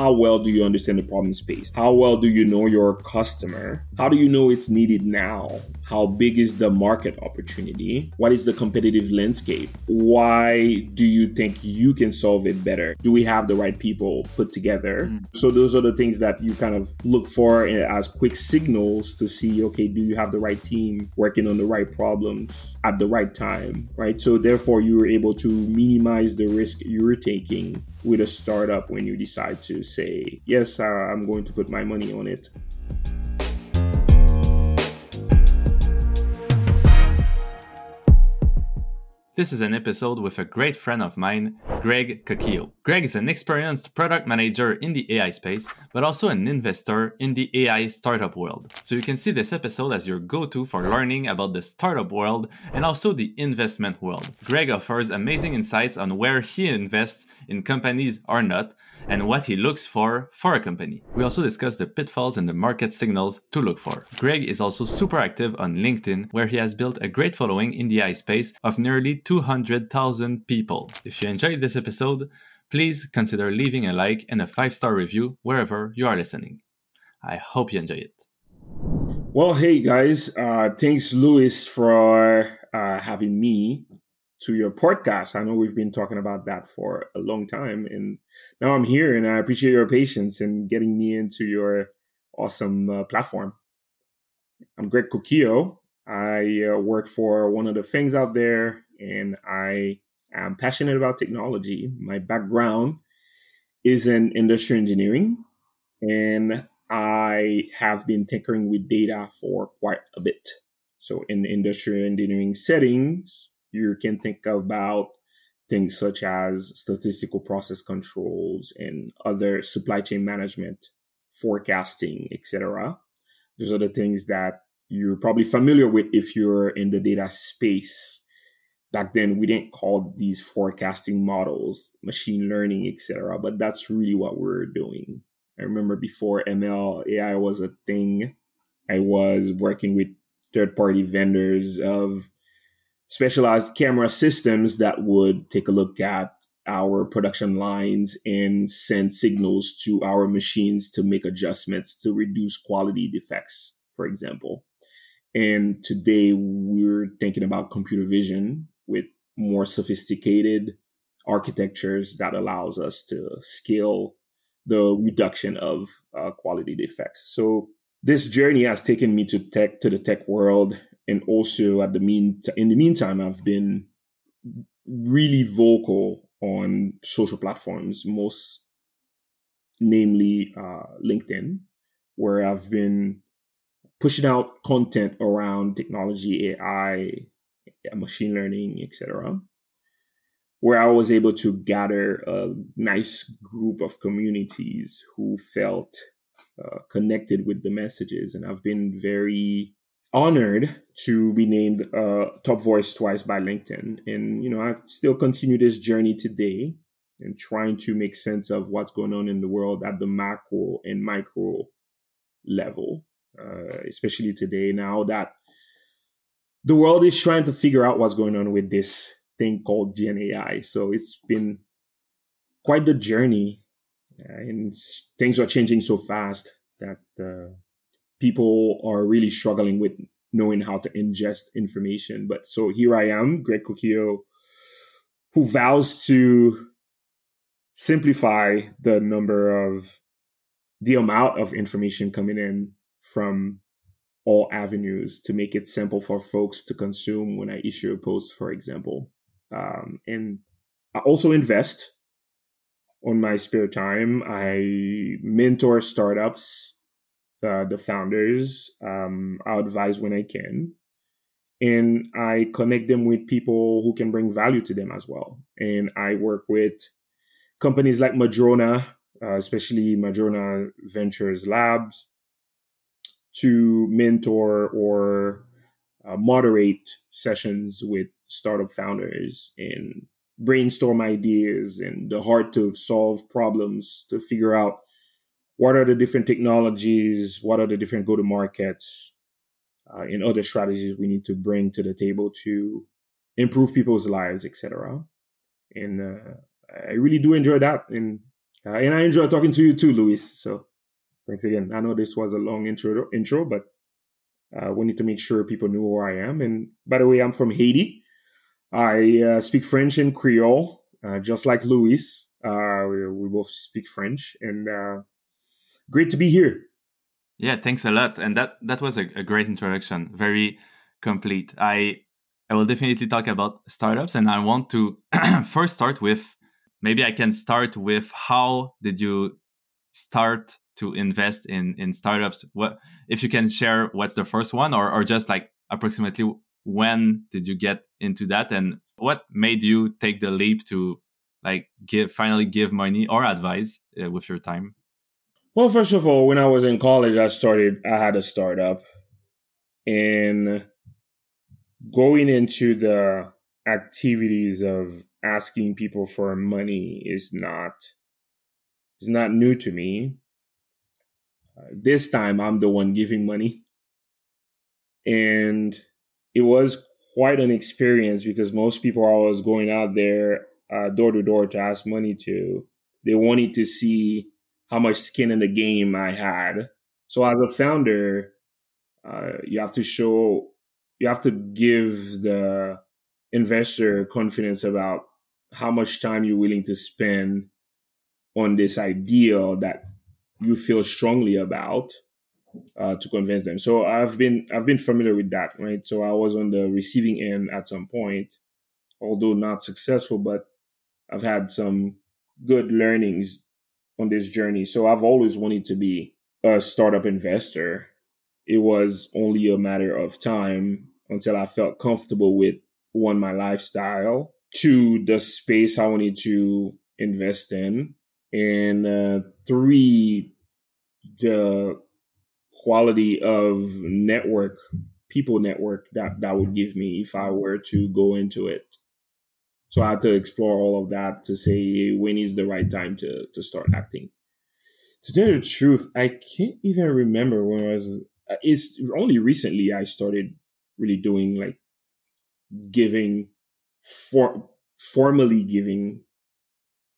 How well do you understand the problem space? How well do you know your customer? How do you know it's needed now? How big is the market opportunity? What is the competitive landscape? Why do you think you can solve it better? Do we have the right people put together? Mm. So, those are the things that you kind of look for as quick signals to see okay, do you have the right team working on the right problems at the right time, right? So, therefore, you are able to minimize the risk you're taking with a startup when you decide to say, yes, uh, I'm going to put my money on it. This is an episode with a great friend of mine, Greg Coquillo. Greg is an experienced product manager in the AI space, but also an investor in the AI startup world. So you can see this episode as your go to for learning about the startup world and also the investment world. Greg offers amazing insights on where he invests in companies or not, and what he looks for for a company. We also discuss the pitfalls and the market signals to look for. Greg is also super active on LinkedIn, where he has built a great following in the AI space of nearly 200,000 people. If you enjoyed this episode, please consider leaving a like and a five star review wherever you are listening. I hope you enjoy it. Well, hey guys, uh, thanks, Louis, for uh, having me to your podcast. I know we've been talking about that for a long time, and now I'm here, and I appreciate your patience in getting me into your awesome uh, platform. I'm Greg Coquillo. I uh, work for one of the things out there, and I am passionate about technology. My background is in industrial engineering, and I have been tinkering with data for quite a bit. So, in industrial engineering settings, you can think about things such as statistical process controls and other supply chain management, forecasting, etc. Those are the things that you're probably familiar with if you're in the data space. Back then, we didn't call these forecasting models machine learning, etc. But that's really what we're doing. I remember before ML AI was a thing, I was working with third party vendors of specialized camera systems that would take a look at our production lines and send signals to our machines to make adjustments to reduce quality defects, for example. And today we're thinking about computer vision with more sophisticated architectures that allows us to scale the reduction of uh, quality defects. So this journey has taken me to tech to the tech world and also at the mean in the meantime i've been really vocal on social platforms most namely uh, linkedin where i've been pushing out content around technology ai machine learning etc where i was able to gather a nice group of communities who felt uh, connected with the messages and i've been very honored to be named uh, top voice twice by LinkedIn. And, you know, I still continue this journey today and trying to make sense of what's going on in the world at the macro and micro level, uh, especially today now that the world is trying to figure out what's going on with this thing called Gen AI. So it's been quite the journey uh, and things are changing so fast that uh, people are really struggling with knowing how to ingest information. But so here I am, Greg Coquillo, who vows to simplify the number of the amount of information coming in from all avenues to make it simple for folks to consume when I issue a post, for example. Um, and I also invest on my spare time. I mentor startups uh, the founders. Um, I advise when I can. And I connect them with people who can bring value to them as well. And I work with companies like Madrona, uh, especially Madrona Ventures Labs, to mentor or uh, moderate sessions with startup founders and brainstorm ideas and the hard to solve problems to figure out what are the different technologies? What are the different go to markets uh, and other strategies we need to bring to the table to improve people's lives, etc. And uh, I really do enjoy that. And Uh, and I enjoy talking to you too, Louis. So thanks again. I know this was a long intro, intro, but uh, we need to make sure people knew who I am. And by the way, I'm from Haiti. I uh, speak French and Creole, uh, just like Louis. Uh, we, we, both speak French, and uh, great to be here. Yeah, thanks a lot. And that that was a, a great introduction. Very complete. I I will definitely talk about startups, and I want to first start with maybe I can start with how did you start to invest in in startups? What if you can share what's the first one, or or just like approximately when did you get into that, and what made you take the leap to like give finally give money or advice uh, with your time? Well, first of all, when I was in college, I started. I had a startup, and going into the activities of asking people for money is not is not new to me. Uh, this time, I'm the one giving money, and it was quite an experience because most people I was going out there uh, door to door to ask money to, they wanted to see how much skin in the game I had. So as a founder, uh, you have to show, you have to give the investor confidence about how much time you're willing to spend on this idea that you feel strongly about uh, to convince them. So I've been I've been familiar with that, right? So I was on the receiving end at some point, although not successful, but I've had some good learnings on this journey. So I've always wanted to be a startup investor. It was only a matter of time until I felt comfortable with one, my lifestyle, two, the space I wanted to invest in, and uh, three, the quality of network, people network that that would give me if I were to go into it. So I had to explore all of that to say when is the right time to to start acting. To tell you the truth, I can't even remember when I was. It's only recently I started really doing like giving for formally giving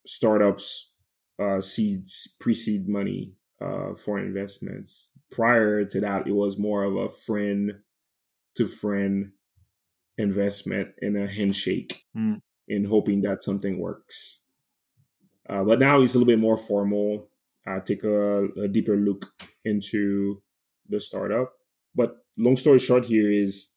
startups uh, seeds pre-seed money uh, for investments. Prior to that, it was more of a friend to friend investment in a handshake. Mm in hoping that something works. Uh, but now it's a little bit more formal. I take a, a deeper look into the startup. But long story short, here is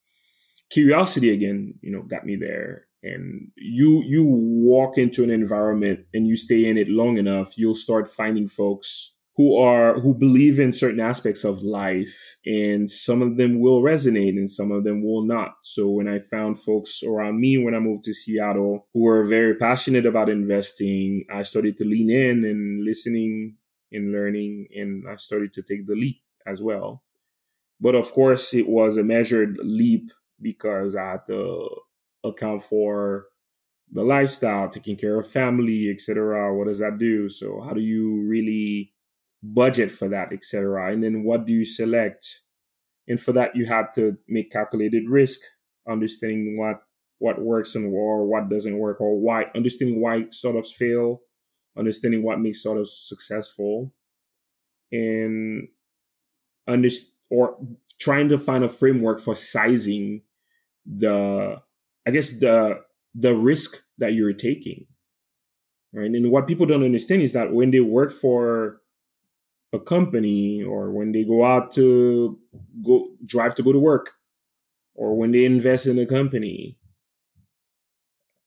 curiosity again. You know, got me there. And you you walk into an environment and you stay in it long enough, you'll start finding folks who are who believe in certain aspects of life and some of them will resonate and some of them will not. So when i found folks around me when i moved to seattle who were very passionate about investing i started to lean in and listening and learning and i started to take the leap as well. But of course it was a measured leap because i had to account for the lifestyle taking care of family etc what does that do? So how do you really budget for that, etc. And then what do you select? And for that, you have to make calculated risk, understanding what what works and or what doesn't work, or why understanding why startups fail, understanding what makes startups successful, and under or trying to find a framework for sizing the I guess the the risk that you're taking. Right. And what people don't understand is that when they work for a company or when they go out to go drive to go to work or when they invest in a company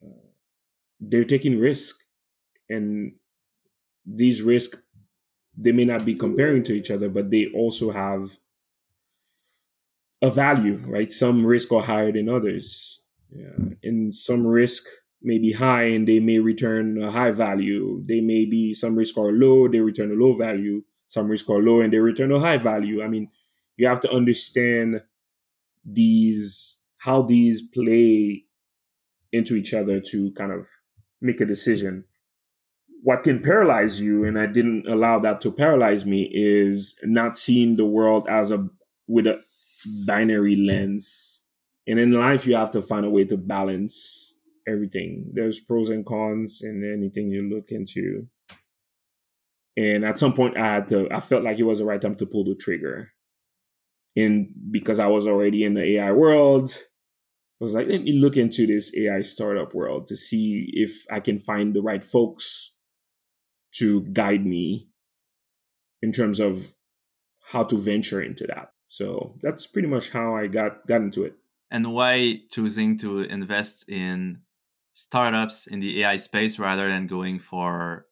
uh, they're taking risk. And these risks they may not be comparing to each other but they also have a value right? Some risk are higher than others. Yeah. and some risk may be high and they may return a high value. They may be some risk are low they return a low value some risk are low and they return a high value. I mean, you have to understand these how these play into each other to kind of make a decision. What can paralyze you, and I didn't allow that to paralyze me, is not seeing the world as a with a binary lens. And in life, you have to find a way to balance everything. There's pros and cons in anything you look into. And at some point, I had to. I felt like it was the right time to pull the trigger. And because I was already in the AI world, I was like, let me look into this AI startup world to see if I can find the right folks to guide me in terms of how to venture into that. So that's pretty much how I got got into it. And why choosing to invest in startups in the AI space rather than going for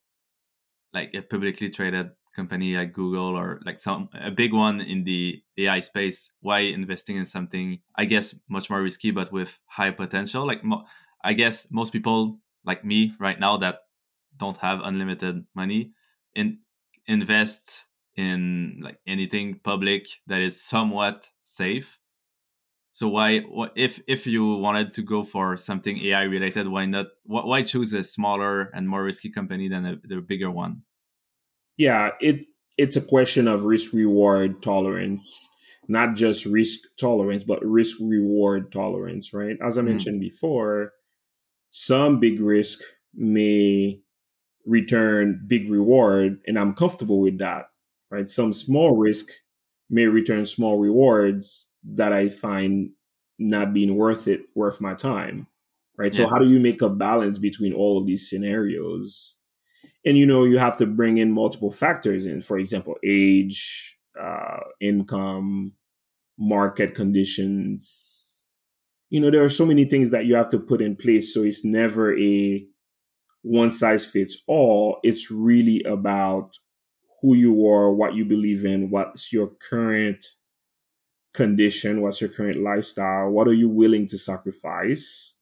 like a publicly traded company like Google or like some a big one in the AI space? Why investing in something I guess much more risky but with high potential? Like mo- I guess most people like me right now that don't have unlimited money in invest in like anything public that is somewhat safe so why if if you wanted to go for something ai related why not why choose a smaller and more risky company than a, the bigger one yeah it it's a question of risk reward tolerance not just risk tolerance but risk reward tolerance right as i mm. mentioned before some big risk may return big reward and I'm comfortable with that, right? Some small risk may return small rewards that I find not being worth it, worth my time, right? Yeah. So how do you make a balance between all of these scenarios? And you know, you have to bring in multiple factors in, for example, age, uh, income, market conditions. You know, there are so many things that you have to put in place. So it's never a one size fits all. It's really about who you are, what you believe in, what's your current condition, what's your current lifestyle, what are you willing to sacrifice?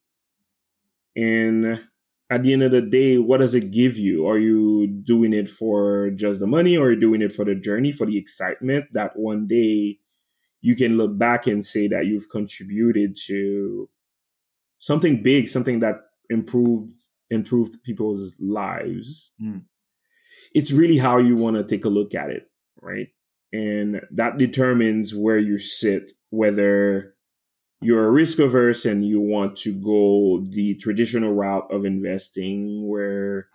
And at the end of the day, what does it give you? Are you doing it for just the money or are you doing it for the journey, for the excitement that one day you can look back and say that you've contributed to something big, something that improved improved people's lives. Mm. It's really how you want to take a look at it, right? And that determines where you sit, whether you're risk averse and you want to go the traditional route of investing where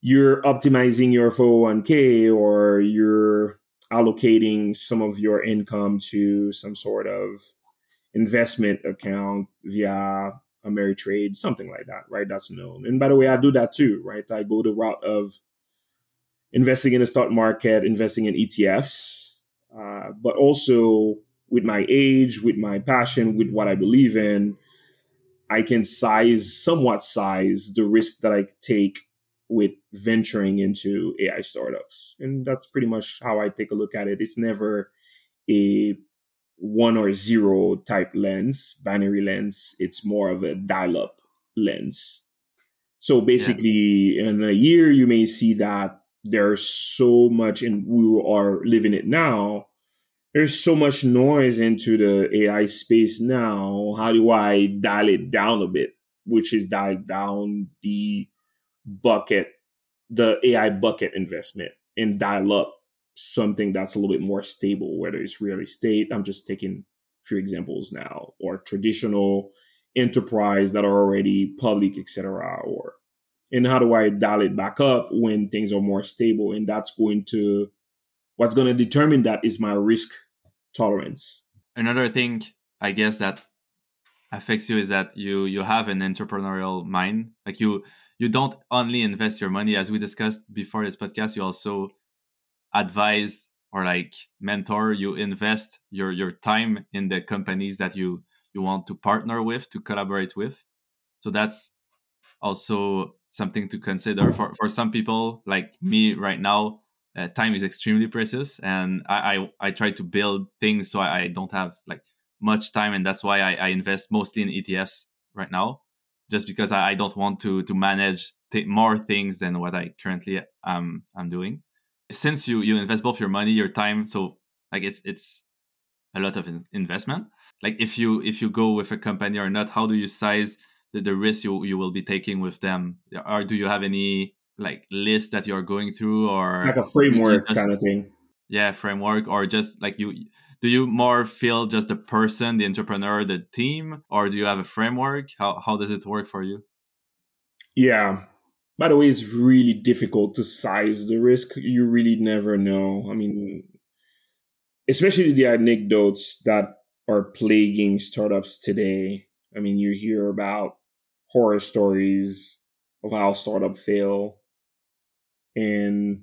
you're optimizing your 401k or you're allocating some of your income to some sort of investment account via Ameritrade, something like that, right? That's known. And by the way, I do that too, right? I go the route of investing in the stock market, investing in ETFs, uh, but also with my age, with my passion, with what I believe in, I can size, somewhat size the risk that I take with venturing into AI startups. And that's pretty much how I take a look at it. It's never a one or zero type lens, binary lens. It's more of a dial up lens. So basically, yeah. in a year, you may see that there's so much, and we are living it now. There's so much noise into the AI space now. How do I dial it down a bit? Which is dial down the bucket, the AI bucket investment and dial up something that's a little bit more stable, whether it's real estate. I'm just taking a few examples now, or traditional enterprise that are already public, etc. Or and how do I dial it back up when things are more stable? And that's going to what's going to determine that is my risk tolerance. Another thing, I guess that affects you is that you you have an entrepreneurial mind. Like you you don't only invest your money, as we discussed before this podcast. You also advise or like mentor you invest your your time in the companies that you you want to partner with to collaborate with so that's also something to consider. For for some people like me right now uh, time is extremely precious and I, I, I try to build things so I, I, don't have like much time and that's why I, I invest mostly in ETFs right now just because I, I don't want to to manage more things than what I currently um I'm doing. Since you you invest both your money your time so like it's it's a lot of investment. Like if you if you go with a company or not how do you size the, the risk you you will be taking with them or do you have any like list that you're going through or like a framework just, kind of thing yeah framework or just like you do you more feel just the person the entrepreneur the team or do you have a framework how how does it work for you yeah by the way, it's really difficult to size the risk. You really never know. I mean, especially the anecdotes that are plaguing startups today. I mean, you hear about horror stories of how startup fail. And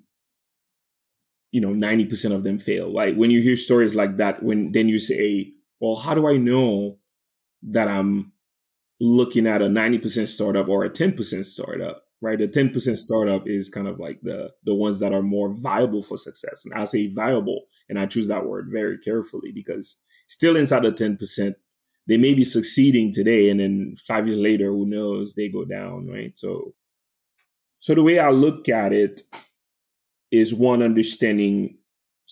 you know 90% of them fail. Like when you hear stories like that when then you say well how do i know that i'm looking at a 90% startup or a 10% startup? Right? The 10% startup is kind of like the the ones that are more viable for success. And i say viable and i choose that word very carefully because still inside the 10% they may be succeeding today and then five years later who knows they go down right so so the way i look at it is one understanding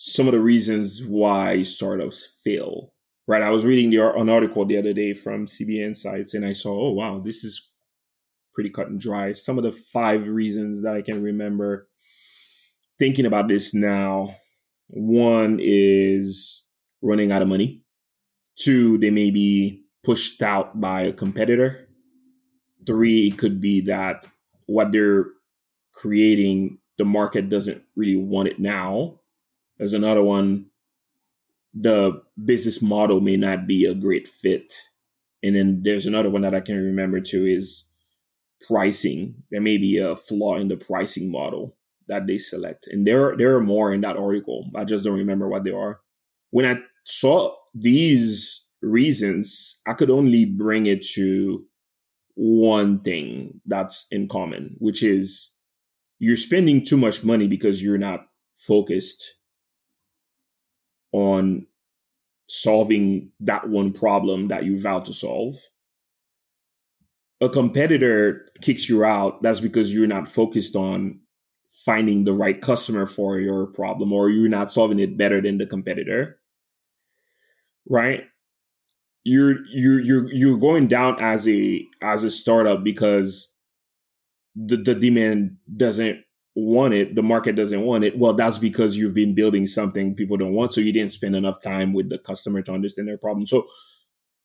some of the reasons why startups fail. Right. I was reading the, an article the other day from CB Insights and I saw, oh, wow, this is pretty cut and dry. Some of the five reasons that I can remember thinking about this now. One is running out of money. Two, they may be pushed out by a competitor. Three, it could be that what they're creating the market doesn't really want it now. There's another one, the business model may not be a great fit. And then there's another one that I can remember too is pricing. There may be a flaw in the pricing model that they select. And there there are more in that article. I just don't remember what they are. When I saw these reasons, I could only bring it to one thing that's in common, which is you're spending too much money because you're not focused on solving that one problem that you vow to solve. A competitor kicks you out, that's because you're not focused on finding the right customer for your problem or you're not solving it better than the competitor. Right? You're you're you're you're going down as a as a startup because the, the demand doesn't want it, the market doesn't want it. Well, that's because you've been building something people don't want. So you didn't spend enough time with the customer to understand their problem. So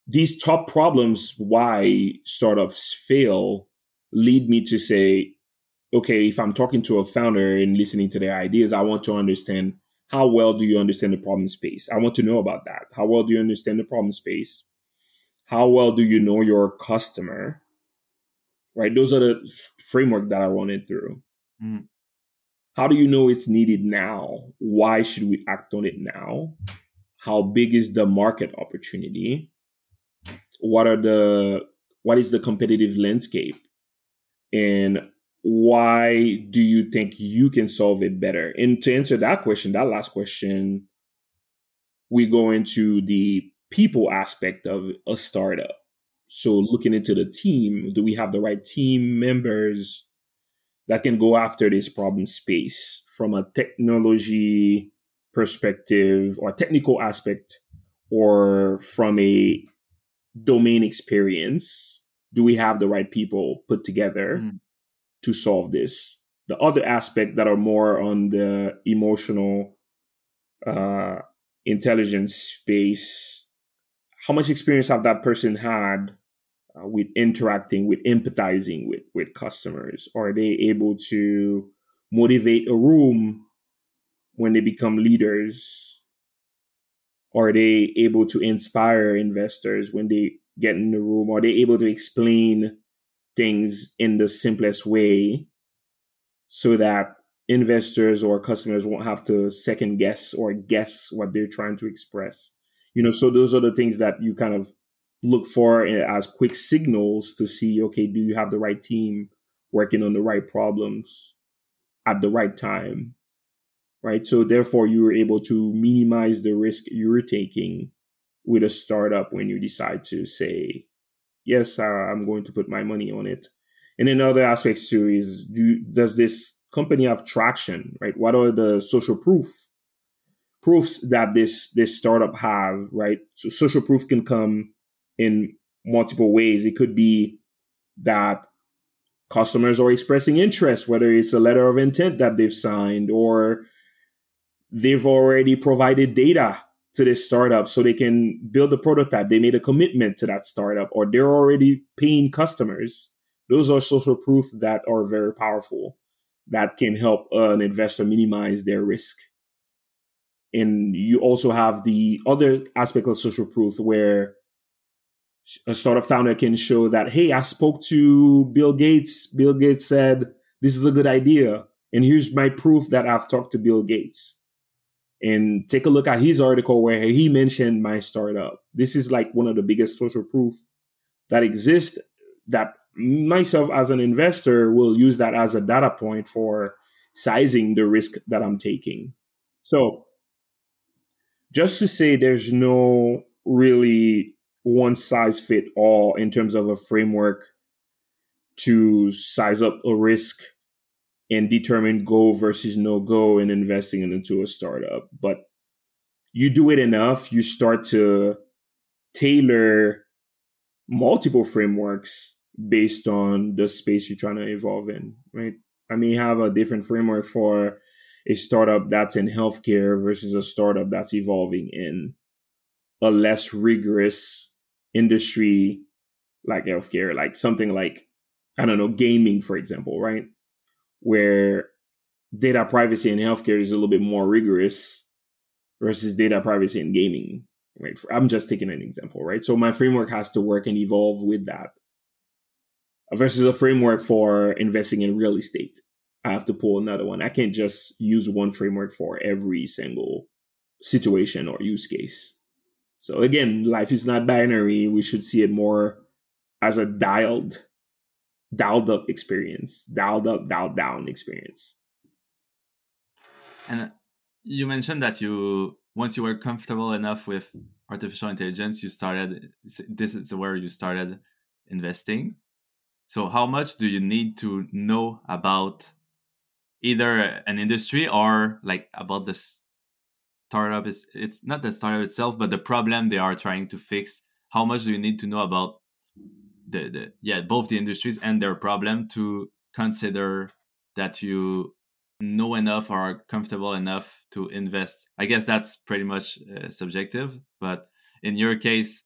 these top problems why startups fail lead me to say, okay, if I'm talking to a founder and listening to their ideas, I want to understand how well do you understand the problem space? I want to know about that. How well do you understand the problem space? How well do you know your customer? right? Those are the f- framework that I wanted through. Mm. How do you know it's needed now? Why should we act on it now? How big is the market opportunity? What are the what is the competitive landscape? And why do you think you can solve it better? And to answer that question, that last question, we go into the people aspect of a startup so looking into the team, do we have the right team members that can go after this problem space from a technology perspective or technical aspect or from a domain experience? Do we have the right people put together mm. To solve this? The other aspect that are more on the emotional uh, intelligence space, how much experience have that person had uh, with interacting with empathizing with with customers? Are they able to motivate a room when they become leaders? Are they able to inspire investors when they get in the room? Are they able to explain things in the simplest way so that investors or customers won't have to second guess or guess what they're trying to express. You know so those are the things that you kind of look for as quick signals to see okay do you have the right team working on the right problems at the right time right? So therefore you were able to minimize the risk you're taking with a startup when you decide to say yes uh, i'm going to put my money on it. And another aspect too is do does this company have traction right? What are the social proof proofs that this this startup have right? So social proof can come in multiple ways. It could be that customers are expressing interest, whether it's a letter of intent that they've signed or they've already provided data to this startup so they can build a prototype. They made a commitment to that startup or they're already paying customers Those are social proof that are very powerful that can help an investor minimize their risk. And you also have the other aspect of social proof where a startup founder can show that, hey, I spoke to Bill Gates. Bill Gates said, this is a good idea. And here's my proof that I've talked to Bill Gates. And take a look at his article where he mentioned my startup. This is like one of the biggest social proof that exists that myself as an investor will use that as a data point for sizing the risk that I'm taking. So just to say there's no really one size fit all in terms of a framework to size up a risk and determine go versus no go in investing into a startup. But you do it enough, you start to tailor multiple frameworks based on the space you're trying to evolve in, right? I may have a different framework for a startup that's in healthcare versus a startup that's evolving in a less rigorous industry like healthcare, like something like, I don't know, gaming, for example, right? Where data privacy in healthcare is a little bit more rigorous versus data privacy in gaming, right? I'm just taking an example, right? So my framework has to work and evolve with that versus a framework for investing in real estate. I have to pull another one. I can't just use one framework for every single situation or use case. So again, life is not binary. We should see it more as a dialed, dialed up experience, dialed up, dialed down experience. And you mentioned that you, once you were comfortable enough with artificial intelligence, you started, this is where you started investing. So, how much do you need to know about either an industry or like about the startup? Is it's not the startup itself, but the problem they are trying to fix. How much do you need to know about the, the yeah both the industries and their problem to consider that you know enough or are comfortable enough to invest? I guess that's pretty much uh, subjective, but in your case,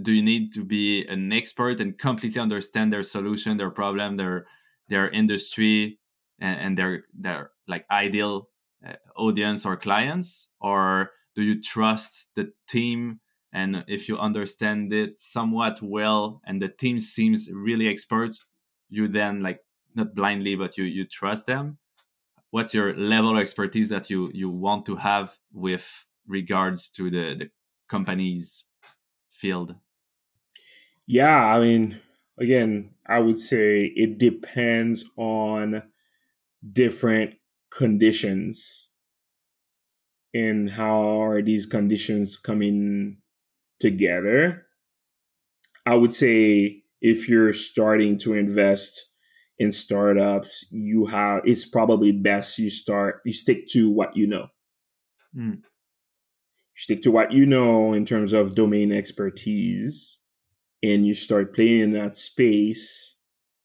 do you need to be an expert and completely understand their solution their problem their their industry and, and their their like ideal uh, audience or clients or do you trust the team and if you understand it somewhat well and the team seems really expert you then like not blindly but you you trust them. What's your level of expertise that you you want to have with regards to the the company's field? Yeah, I mean, again, I would say it depends on different conditions and how are these conditions coming together. I would say if you're starting to invest in startups, you have it's probably best you start you stick to what you know. Mm. stick to what you know in terms of domain expertise and you start playing in that space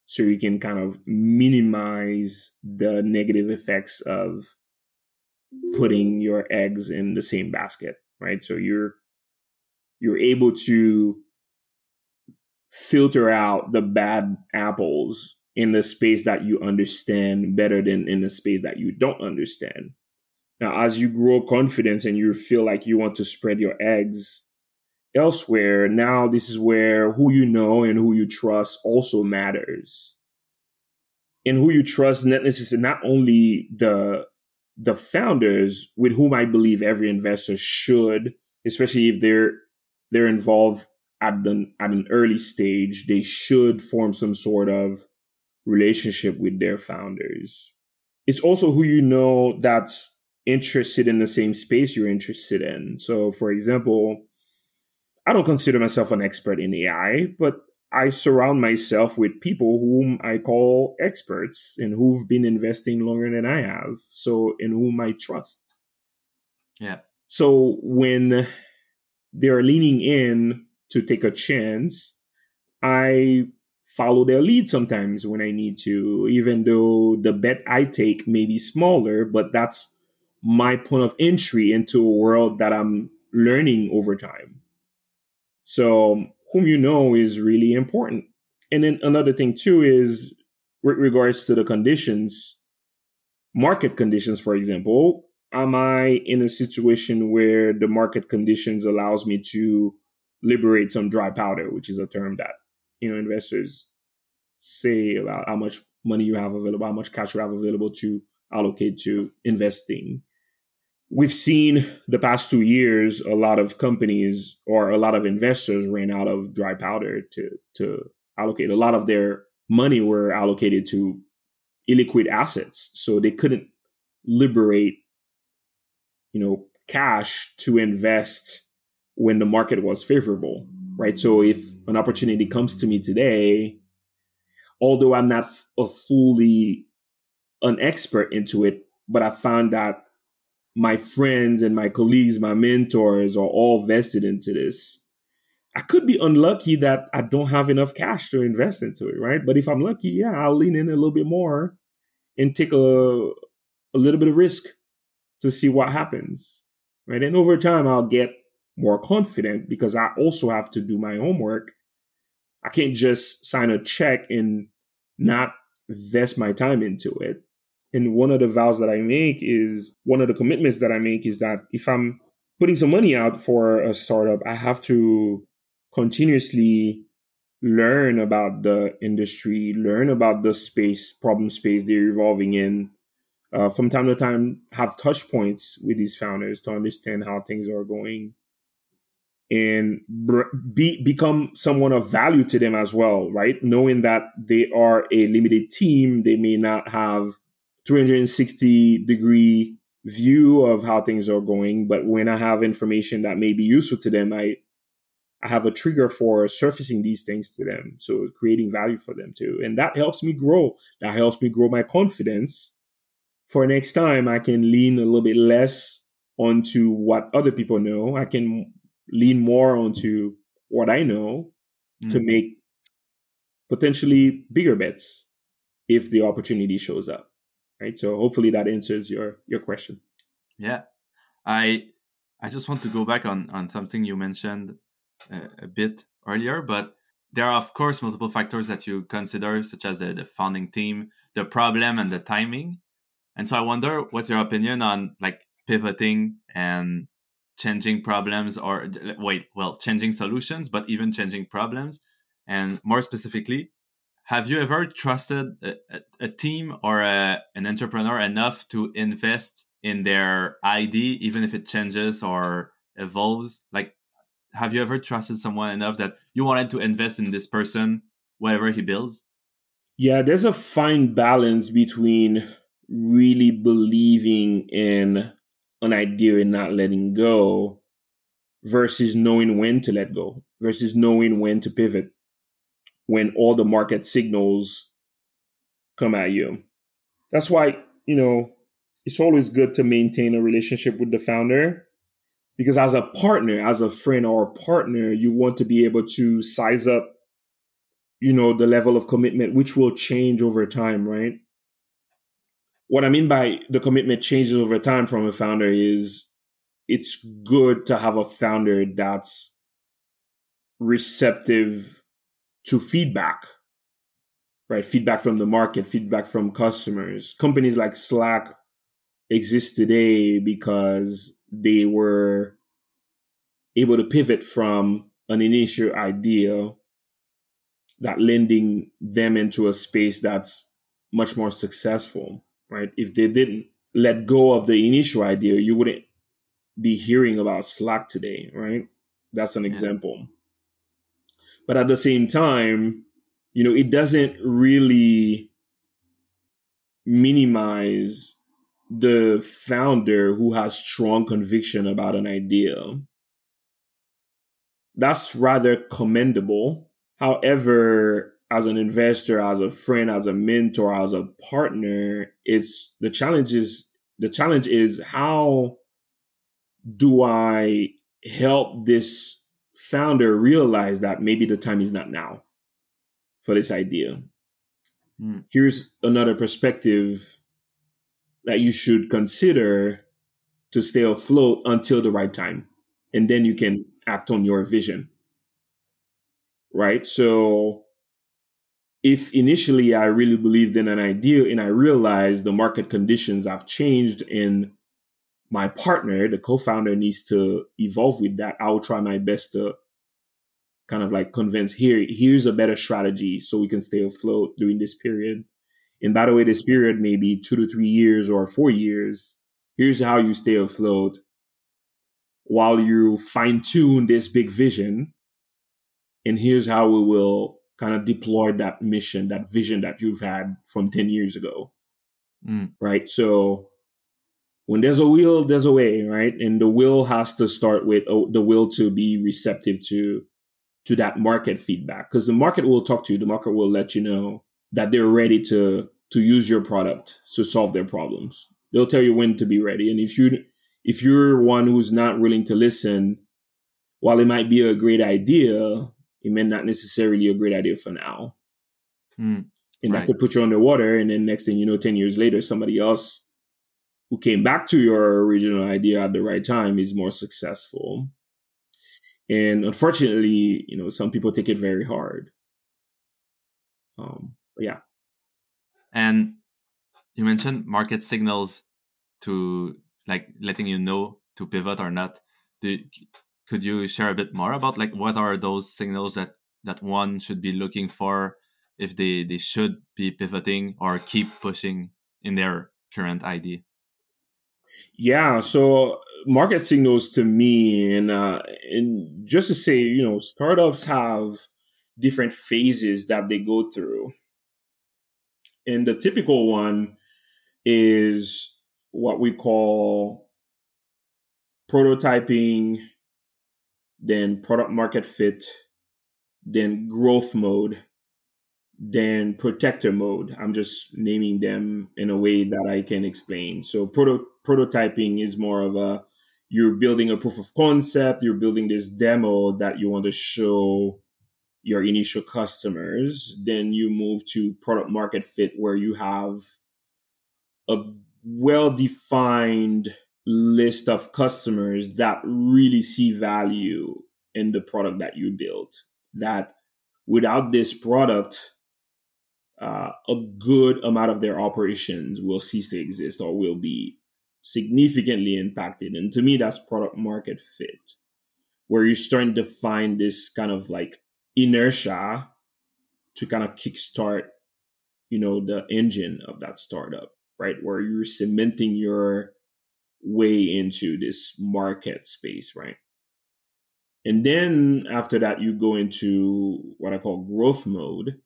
so you can kind of minimize the negative effects of putting your eggs in the same basket right so you're you're able to filter out the bad apples in the space that you understand better than in the space that you don't understand now as you grow confidence and you feel like you want to spread your eggs elsewhere, now this is where who you know and who you trust also matters. And who you trust not necessarily not only the the founders with whom I believe every investor should, especially if they're they're involved at the at an early stage, they should form some sort of relationship with their founders. It's also who you know that's interested in the same space you're interested in. So for example, I don't consider myself an expert in AI, but I surround myself with people whom I call experts and who've been investing longer than I have. So, in whom I trust. Yeah. So, when they're leaning in to take a chance, I follow their lead sometimes when I need to, even though the bet I take may be smaller, but that's my point of entry into a world that I'm learning over time. So, whom you know is really important. and then another thing too is with regards to the conditions, market conditions, for example, am I in a situation where the market conditions allows me to liberate some dry powder, which is a term that, you know, investors say about how much money you have available, how much cash you have available to allocate to investing. We've seen the past two years a lot of companies or a lot of investors ran out of dry powder to to allocate. A lot of their money were allocated to illiquid assets, so they couldn't liberate, you know, cash to invest when the market was favorable, right? So if an opportunity comes to me today, although I'm not a fully an expert into it, but I found that my friends and my colleagues, my mentors are all vested into this. I could be unlucky that I don't have enough cash to invest into it, right? But if I'm lucky, yeah, I'll lean in a little bit more and take a a little bit of risk to see what happens, right? And over time, I'll get more confident because I also have to do my homework. I can't just sign a check and not invest my time into it. And one of the vows that I make is one of the commitments that I make is that if I'm putting some money out for a startup, I have to continuously learn about the industry, learn about the space, problem space they're evolving in. Uh, from time to time, have touch points with these founders to understand how things are going and be become someone of value to them as well, right? Knowing that they are a limited team, they may not have 360 degree view of how things are going, but when I have information that may be useful to them, I I have a trigger for surfacing these things to them. So creating value for them too. And that helps me grow. That helps me grow my confidence. For next time, I can lean a little bit less onto what other people know. I can lean more onto what I know mm. to make potentially bigger bets if the opportunity shows up. Right. So hopefully that answers your your question. Yeah. I I just want to go back on on something you mentioned uh, a bit earlier, but there are of course multiple factors that you consider, such as the, the founding team, the problem, and the timing. And so I wonder, what's your opinion on like pivoting and changing problems or wait well changing solutions but even changing problems? And more specifically have you ever trusted a, a, team or a, an entrepreneur enough to invest in their idea even if it changes or evolves? Like have you ever trusted someone enough that you wanted to invest in this person whatever he builds? Yeah there's a fine balance between really believing in an idea and not letting go versus knowing when to let go versus knowing when to pivot when all the market signals come at you. That's why, you know, it's always good to maintain a relationship with the founder because as a partner, as a friend or a partner, you want to be able to size up, you know, the level of commitment, which will change over time, right? What I mean by the commitment changes over time from a founder is it's good to have a founder that's receptive to feedback, right? Feedback from the market, feedback from customers. Companies like Slack exist today because they were able to pivot from an initial idea that lending them into a space that's much more successful right? If they didn't let go of the initial idea, you wouldn't be hearing about Slack today, right? That's an yeah. example. But at the same time, you know, it doesn't really minimize the founder who has strong conviction about an idea. That's rather commendable. However, as an investor, as a friend, as a mentor, as a partner, it's the challenge is the challenge is how do I help this founder realize that maybe the time is not now for this idea. Mm. Here's another perspective that you should consider to stay afloat until the right time. And then you can act on your vision. Right? So if initially I really believed in an idea and I realized the market conditions have changed and my partner, the co-founder needs to evolve with that, I will try my best to kind of like convince here, here's a better strategy so we can stay afloat during this period. And by the way, this period may be two to three years or four years. Here's how you stay afloat while you fine tune this big vision. And here's how we will kind of deploy that mission, that vision that you've had from 10 years ago. Mm. Right. So when there's a will, there's a way, right? And the will has to start with oh, the will to be receptive to to that market feedback because the market will talk to you. The market will let you know that they're ready to to use your product to solve their problems. They'll tell you when to be ready. And if you if you're one who's not willing to listen, while it might be a great idea, it may not necessarily a great idea for now. Mm, and right. that could put you underwater. And then next thing you know, 10 years later, somebody else who came back to your original idea at the right time is more successful. And unfortunately, you know, some people take it very hard. Um, yeah. And you mentioned market signals to like letting you know to pivot or not. Do, could you share a bit more about like what are those signals that that one should be looking for if they they should be pivoting or keep pushing in their current idea? Yeah, so market signals to me, and uh, and just to say, you know, startups have different phases that they go through, and the typical one is what we call prototyping, then product market fit, then growth mode, then protector mode. I'm just naming them in a way that I can explain. So proto- prototyping is more of a you're building a proof of concept, you're building this demo that you want to show your initial customers. Then you move to product market fit where you have a well defined list of customers that really see value in the product that you build. That without this product, uh, a good amount of their operations will cease to exist or will be significantly impacted. And to me, that's product market fit, where you're starting to find this kind of like inertia to kind of kickstart, you know, the engine of that startup, right? Where you're cementing your way into this market space, right? And then after that, you go into what I call growth mode,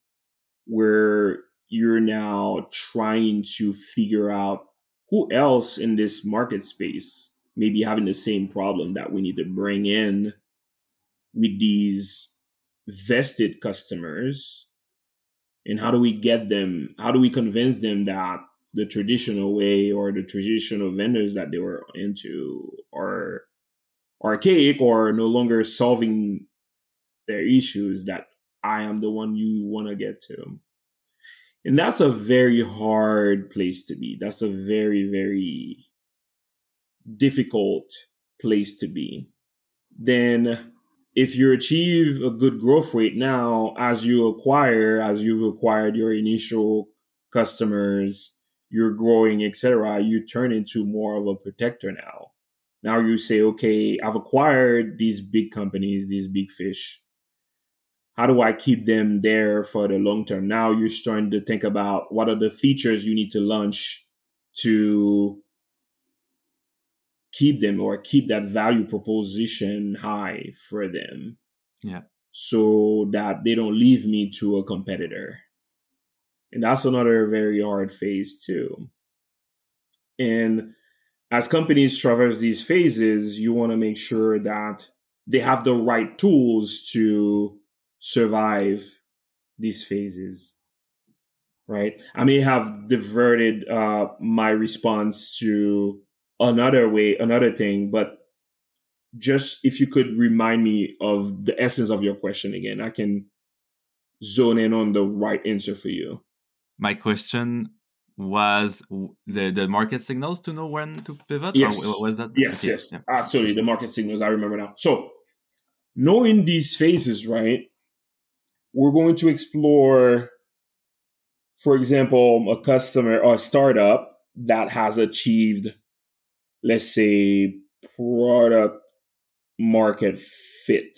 where you're now trying to figure out who else in this market space may be having the same problem that we need to bring in with these vested customers and how do we get them how do we convince them that the traditional way or the traditional vendors that they were into are archaic or no longer solving their issues that I am the one you want to get to. And that's a very hard place to be. That's a very, very difficult place to be. Then if you achieve a good growth rate now, as you acquire, as you've acquired your initial customers, you're growing, etc., you turn into more of a protector now. Now you say, okay, I've acquired these big companies, these big fish how do I keep them there for the long term? Now you're starting to think about what are the features you need to launch to keep them or keep that value proposition high for them. Yeah. So that they don't leave me to a competitor. And that's another very hard phase too. And as companies traverse these phases, you want to make sure that they have the right tools to survive these phases right i may have diverted uh, my response to another way another thing but just if you could remind me of the essence of your question again i can zone in on the right answer for you my question was the the market signals to know when to pivot yes was that yes okay. yes yeah. absolutely the market signals i remember now so knowing these phases right we're going to explore for example, a customer or a startup that has achieved, let's say, product market fit.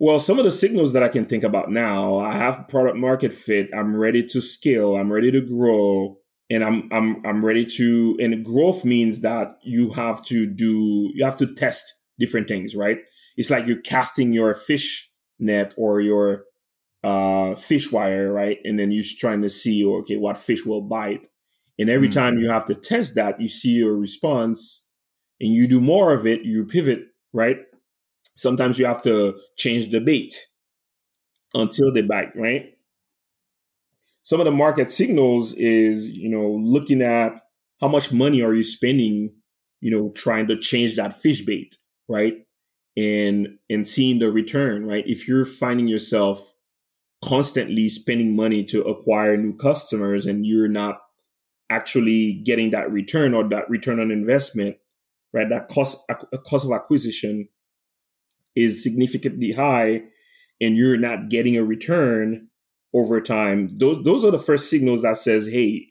Well, some of the signals that I can think about now, I have product market fit. I'm ready to scale. I'm ready to grow and I'm, I'm, I'm ready to, and growth means that you have to do, you have to test different things, right? It's like you're casting your fish net or your, uh, fish wire, right? And then you're trying to see, okay, what fish will bite. And every mm-hmm. time you have to test that, you see your response and you do more of it, you pivot, right? Sometimes you have to change the bait until they bite, right? Some of the market signals is, you know, looking at how much money are you spending, you know, trying to change that fish bait, right? And and seeing the return, right? If you're finding yourself constantly spending money to acquire new customers and you're not actually getting that return or that return on investment, right? That cost a cost of acquisition is significantly high and you're not getting a return over time, those those are the first signals that says, hey,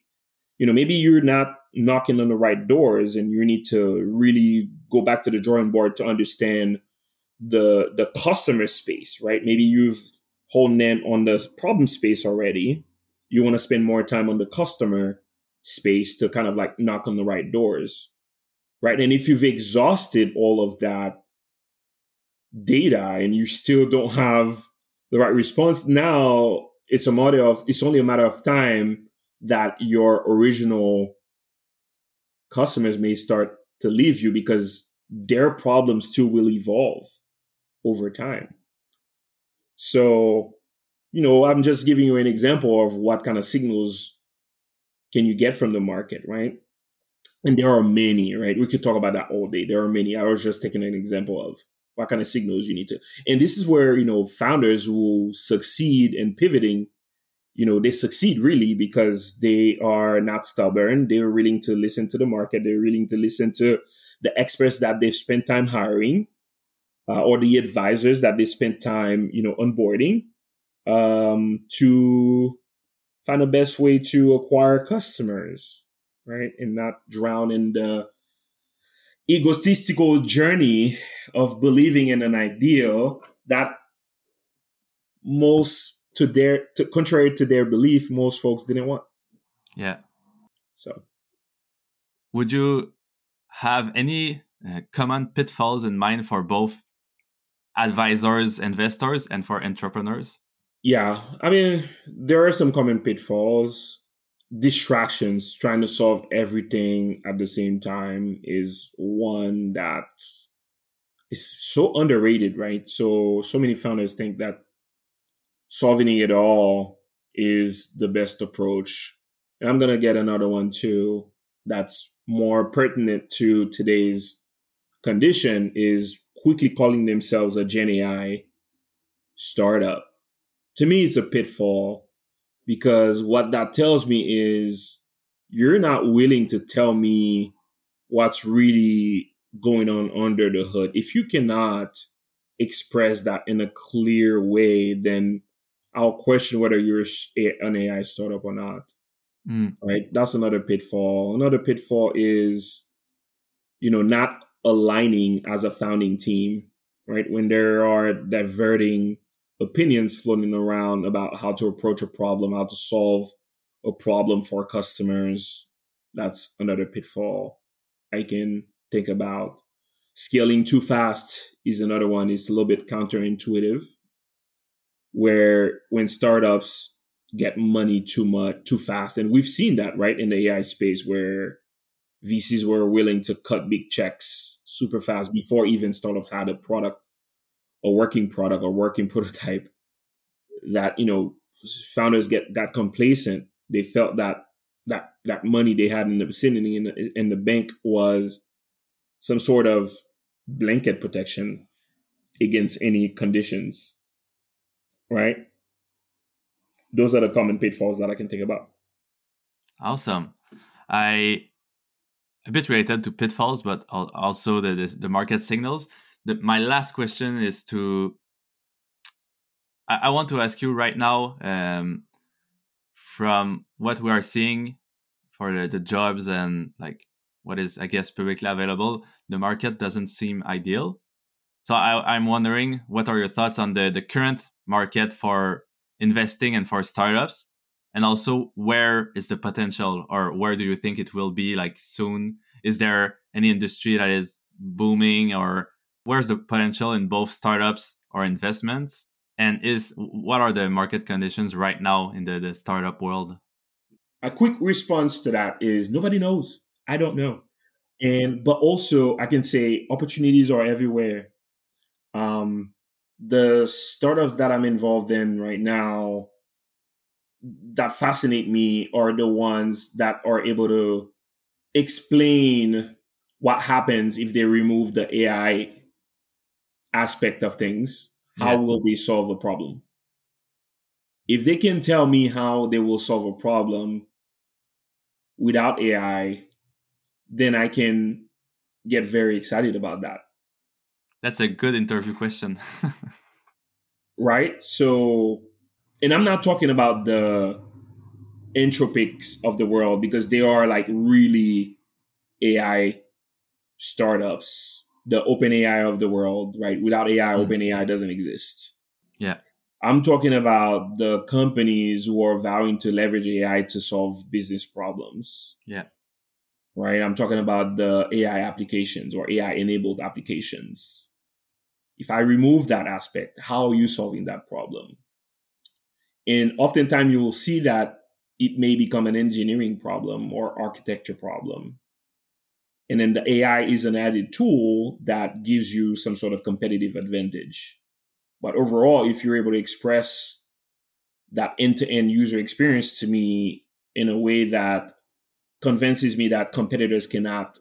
you know, maybe you're not knocking on the right doors and you need to really go back to the drawing board to understand the the customer space, right? Maybe you've honed in on the problem space already. You want to spend more time on the customer space to kind of like knock on the right doors. Right. And if you've exhausted all of that data and you still don't have the right response, now it's a matter of it's only a matter of time that your original customers may start to leave you because their problems too will evolve over time. So, you know, I'm just giving you an example of what kind of signals can you get from the market, right? And there are many, right? We could talk about that all day. There are many. I was just taking an example of what kind of signals you need to and this is where you know founders will succeed in pivoting. You know they succeed really because they are not stubborn. They're willing to listen to the market. They're willing to listen to the experts that they've spent time hiring uh, or the advisors that they spent time you know onboarding um, to find the best way to acquire customers right and not drown in the egotistical journey of believing in an ideal that most to their to contrary to their belief most folks didn't want. Yeah. So. Would you have any uh, common pitfalls in mind for both advisors investors and for entrepreneurs? Yeah. I mean there are some common pitfalls distractions, trying to solve everything at the same time is one that is so underrated, right? So, so many founders think that solving it all is the best approach. And I'm going to get another one too that's more pertinent to today's condition is quickly calling themselves a Gen AI startup. To me, it's a pitfall because what that tells me is you're not willing to tell me what's really going on under the hood. If you cannot express that in a clear way, then I'll question whether you're an AI startup or not. Mm. Right. That's another pitfall. Another pitfall is, you know, not aligning as a founding team, right? When there are diverting opinions floating around about how to approach a problem, how to solve a problem for customers. That's another pitfall I can think about. Scaling too fast is another one. It's a little bit counterintuitive. Where when startups get money too much, too fast, and we've seen that, right, in the AI space where VCs were willing to cut big checks super fast before even startups had a product a working product or working prototype that you know founders get got complacent. They felt that that that money they had in the vicinity in the, in the bank was some sort of blanket protection against any conditions right? Those are the common pitfalls that i can think about. Awesome. I a bit related to pitfalls but also the the, the market signals the, my last question is to I, I, want to ask you right now um, from what we are seeing for the, the jobs and like what is I guess publicly available, the market doesn't seem ideal. So I, I'm wondering what are your thoughts on the, the current market for investing and for startups? And also where is the potential or where do you think it will be like soon? Is there any industry that is booming or where's the potential in both startups or investments? And is what are the market conditions right now in the, the startup world? A quick response to that is nobody knows. I don't know. And but also I can say opportunities are everywhere. Um, the startups that I'm involved in right now that fascinate me are the ones that are able to explain what happens if they remove the AI aspect of things. How yeah. will they solve a problem? If they can tell me how they will solve a problem without AI, then I can get very excited about that. That's a good interview question. right? So, and I'm not talking about the Anthropics of the world because they are like really AI startups, the OpenAI of the world, right? Without AI, mm-hmm. OpenAI doesn't exist. Yeah. I'm talking about the companies who are vowing to leverage AI to solve business problems. Yeah. Right. I'm talking about the AI applications or AI enabled applications. If I remove that aspect, how are you solving that problem? And oftentimes you will see that it may become an engineering problem or architecture problem. And then the AI is an added tool that gives you some sort of competitive advantage. But overall, if you're able to express that end to end user experience to me in a way that convinces me that competitors cannot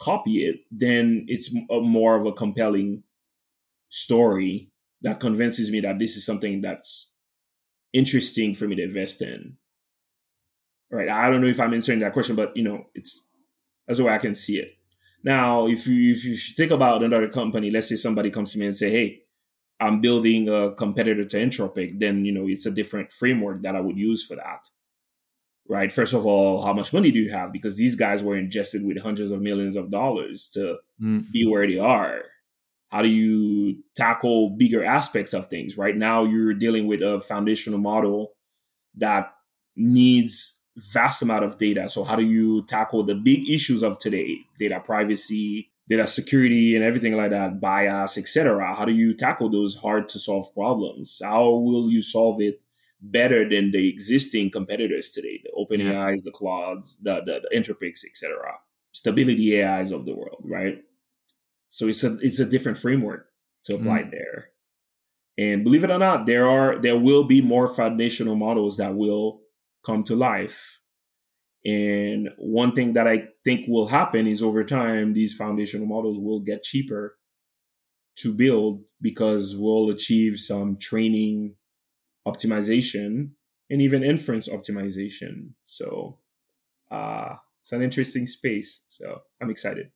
copy it, then it's more of a compelling story that convinces me that this is something that's interesting for me to invest in. Right. I don't know if I'm answering that question, but you know, it's that's the way I can see it. Now, if you if you think about another company, let's say somebody comes to me and say, "Hey, I'm building a competitor to Anthropic," then you know it's a different framework that I would use for that. Right. First of all, how much money do you have? Because these guys were ingested with hundreds of millions of dollars to mm. be where they are. How do you tackle bigger aspects of things? Right now, you're dealing with a foundational model that needs vast amount of data. So how do you tackle the big issues of today? Data privacy, data security and everything like that, bias, etc. How do you tackle those hard to solve problems? How will you solve it better than the existing competitors today? The open yeah. AIs, the clouds, the, the, the etc. Stability AIs of the world, right? So it's a it's a different framework to apply mm. there. And believe it or not, there are there will be more foundational models that will come to life. And one thing that I think will happen is over time, these foundational models will get cheaper to build because we'll achieve some training optimization and even inference optimization. So uh, it's an interesting space. So I'm excited.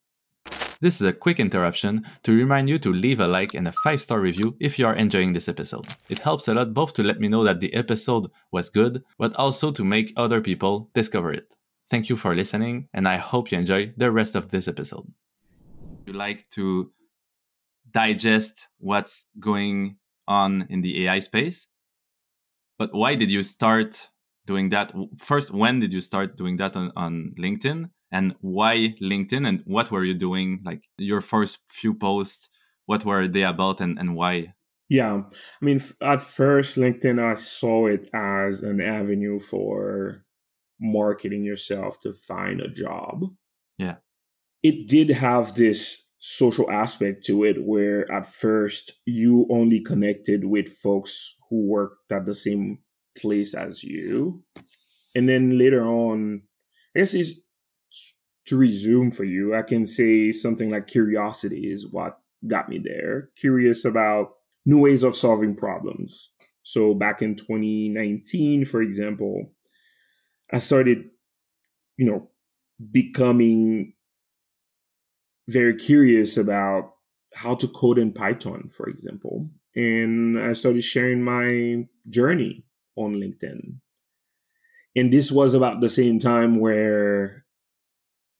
This is a quick interruption to remind you to leave a like and a 5 star review if you are enjoying this episode. It helps a lot both to let me know that the episode was good, but also to make other people discover it. Thank you for listening, and I hope you enjoy the rest of this episode. You like to digest what's going on in the AI space, but why did you start doing that? First, when did you start doing that on, on LinkedIn? And why LinkedIn and what were you doing? Like your first few posts, what were they about and, and why? Yeah. I mean, at first, LinkedIn, I saw it as an avenue for marketing yourself to find a job. Yeah. It did have this social aspect to it where at first you only connected with folks who worked at the same place as you. And then later on, I guess it's to resume for you, I can say something like curiosity is what got me there. Curious about new ways of solving problems. So back in 2019, for example, I started, you know, becoming very curious about how to code in Python, for example. And I started sharing my journey on LinkedIn. And this was about the same time where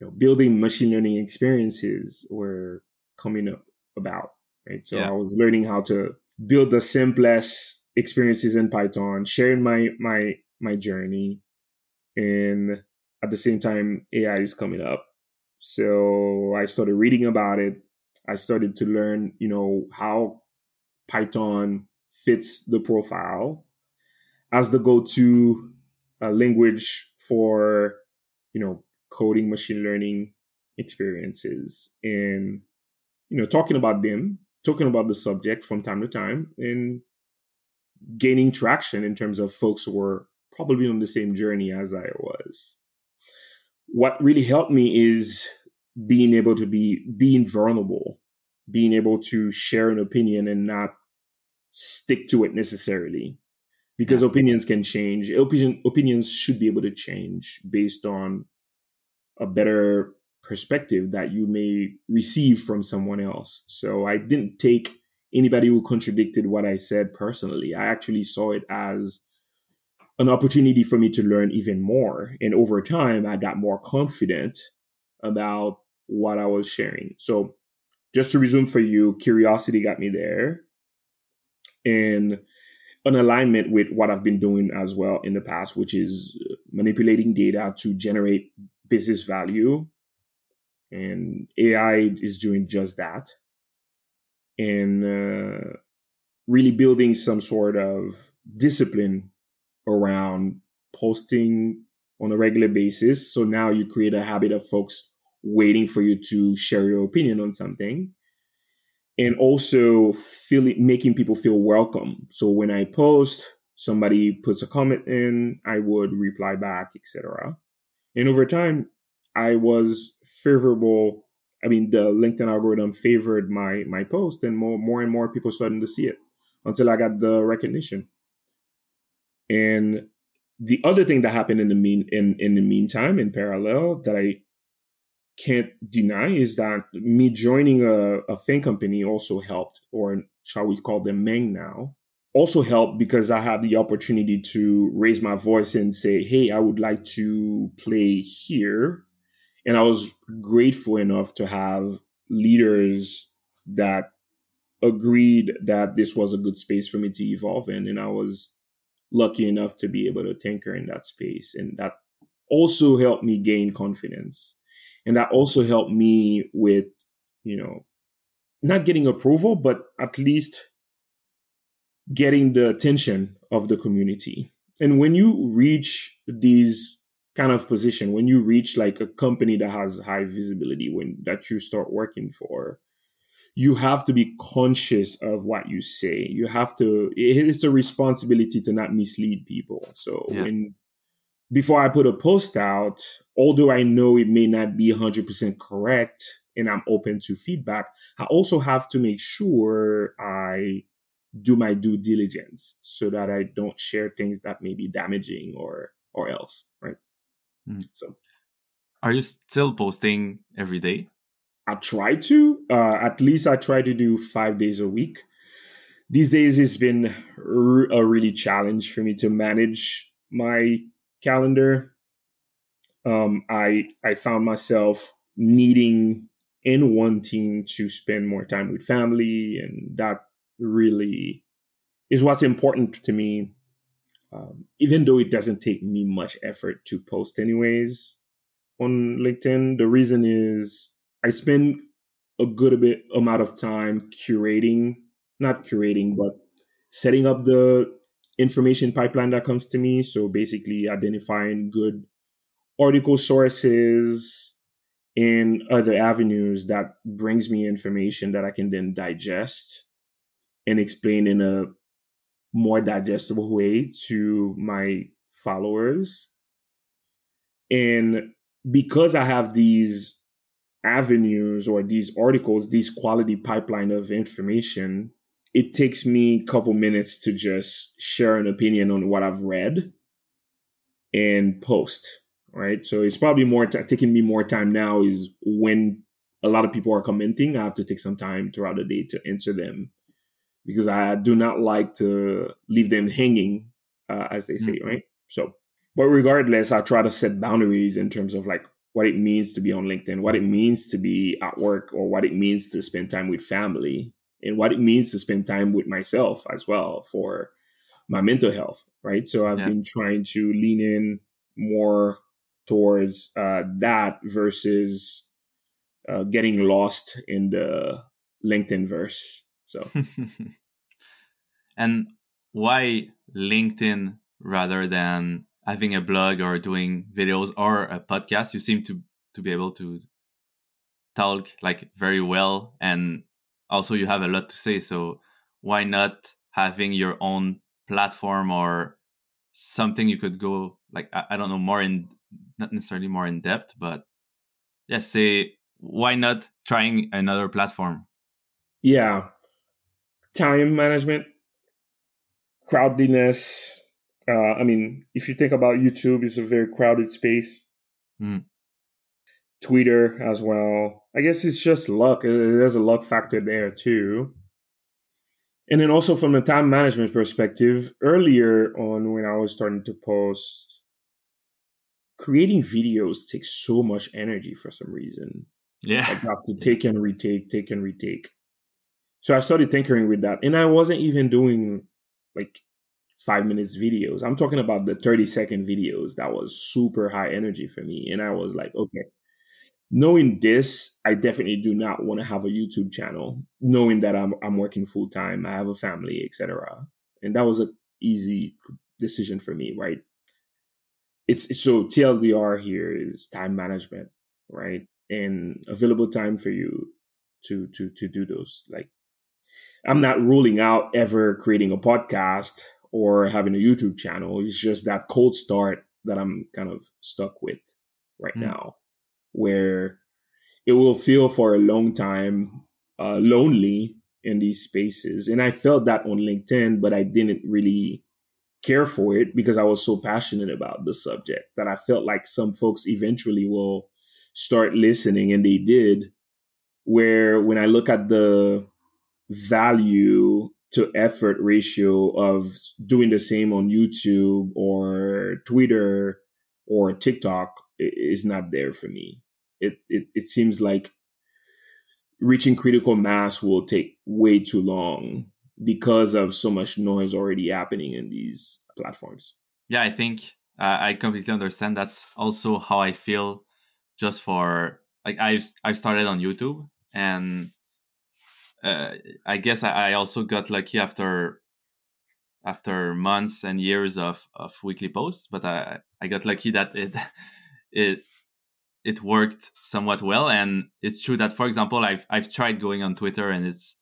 know, building machine learning experiences were coming up about, right? So yeah. I was learning how to build the simplest experiences in Python, sharing my my my journey, and at the same time, AI is coming up. So I started reading about it. I started to learn, you know, how Python fits the profile as the go-to uh, language for, you know, coding machine learning experiences and you know talking about them talking about the subject from time to time and gaining traction in terms of folks who were probably on the same journey as I was. What really helped me is being able to be being vulnerable, being able to share an opinion and not stick to it necessarily. Because yeah. opinions can change. Opinion, opinions should be able to change based on a better perspective that you may receive from someone else. So I didn't take anybody who contradicted what I said personally. I actually saw it as an opportunity for me to learn even more. And over time, I got more confident about what I was sharing. So just to resume for you, curiosity got me there. And an alignment with what I've been doing as well in the past, which is manipulating data to generate business value and AI is doing just that, and uh, really building some sort of discipline around posting on a regular basis. So now you create a habit of folks waiting for you to share your opinion on something and also feeling making people feel welcome. So when I post, somebody puts a comment in, I would reply back, etc. And over time, I was favorable. I mean, the LinkedIn algorithm favored my my post, and more more and more people starting to see it until I got the recognition. And the other thing that happened in the mean in in the meantime, in parallel, that I can't deny is that me joining a, a FANG company also helped, or shall we call them Meng now, also helped because I had the opportunity to raise my voice and say, hey, I would like to play here and I was grateful enough to have leaders that agreed that this was a good space for me to evolve in. And I was lucky enough to be able to tinker in that space. And that also helped me gain confidence. And that also helped me with, you know, not getting approval, but at least getting the attention of the community. And when you reach these kind of position when you reach like a company that has high visibility when that you start working for you have to be conscious of what you say you have to it's a responsibility to not mislead people so yeah. when before i put a post out although i know it may not be 100% correct and i'm open to feedback i also have to make sure i do my due diligence so that i don't share things that may be damaging or or else right Mm. So, are you still posting every day? I try to. Uh, at least I try to do five days a week. These days, it's been a really challenge for me to manage my calendar. Um, I I found myself needing and wanting to spend more time with family, and that really is what's important to me um, even though it doesn't take me much effort to post anyways on LinkedIn, the reason is I spend a good bit amount of time curating, not curating, but setting up the information pipeline that comes to me. So basically identifying good article sources and other avenues that brings me information that I can then digest and explain in a more digestible way to my followers. And because I have these avenues or these articles, these quality pipeline of information, it takes me a couple minutes to just share an opinion on what I've read and post. Right. So it's probably more t- taking me more time now is when a lot of people are commenting. I have to take some time throughout the day to answer them because I do not like to leave them hanging, uh, as they say, mm-hmm. right? So but regardless, I try to set boundaries in terms of like what it means to be on LinkedIn, what it means to be at work, or what it means to spend time with family, and what it means to spend time with myself as well for my mental health. Right. So I've yeah. been trying to lean in more towards uh, that versus uh, getting lost in the LinkedIn verse. So, and why LinkedIn rather than having a blog or doing videos or a podcast? You seem to to be able to talk like very well, and also you have a lot to say. So why not having your own platform or something you could go like I, I don't know more in not necessarily more in depth, but yeah, say why not trying another platform? Yeah. Time management, crowdiness. Uh, I mean, if you think about YouTube, it's a very crowded space. Mm. Twitter as well. I guess it's just luck. There's a luck factor there too. And then also from a time management perspective, earlier on when I was starting to post creating videos takes so much energy for some reason. Yeah. I have to take and retake, take and retake. So I started tinkering with that. And I wasn't even doing like five minutes videos. I'm talking about the 30 second videos that was super high energy for me. And I was like, okay, knowing this, I definitely do not want to have a YouTube channel, knowing that I'm I'm working full time, I have a family, etc. And that was an easy decision for me, right? it's so TLDR here is time management, right? And available time for you to to to do those. Like I'm not ruling out ever creating a podcast or having a YouTube channel. It's just that cold start that I'm kind of stuck with right mm. now, where it will feel for a long time uh, lonely in these spaces. And I felt that on LinkedIn, but I didn't really care for it because I was so passionate about the subject that I felt like some folks eventually will start listening, and they did. Where when I look at the value to effort ratio of doing the same on YouTube or Twitter or TikTok is not there for me. It, it it seems like reaching critical mass will take way too long because of so much noise already happening in these platforms. Yeah, I think uh, I completely understand. That's also how I feel. Just for like I've I've started on YouTube, and uh, I guess I, I also got lucky after after months and years of, of weekly posts. But I I got lucky that it it it worked somewhat well. And it's true that, for example, I've I've tried going on Twitter, and it's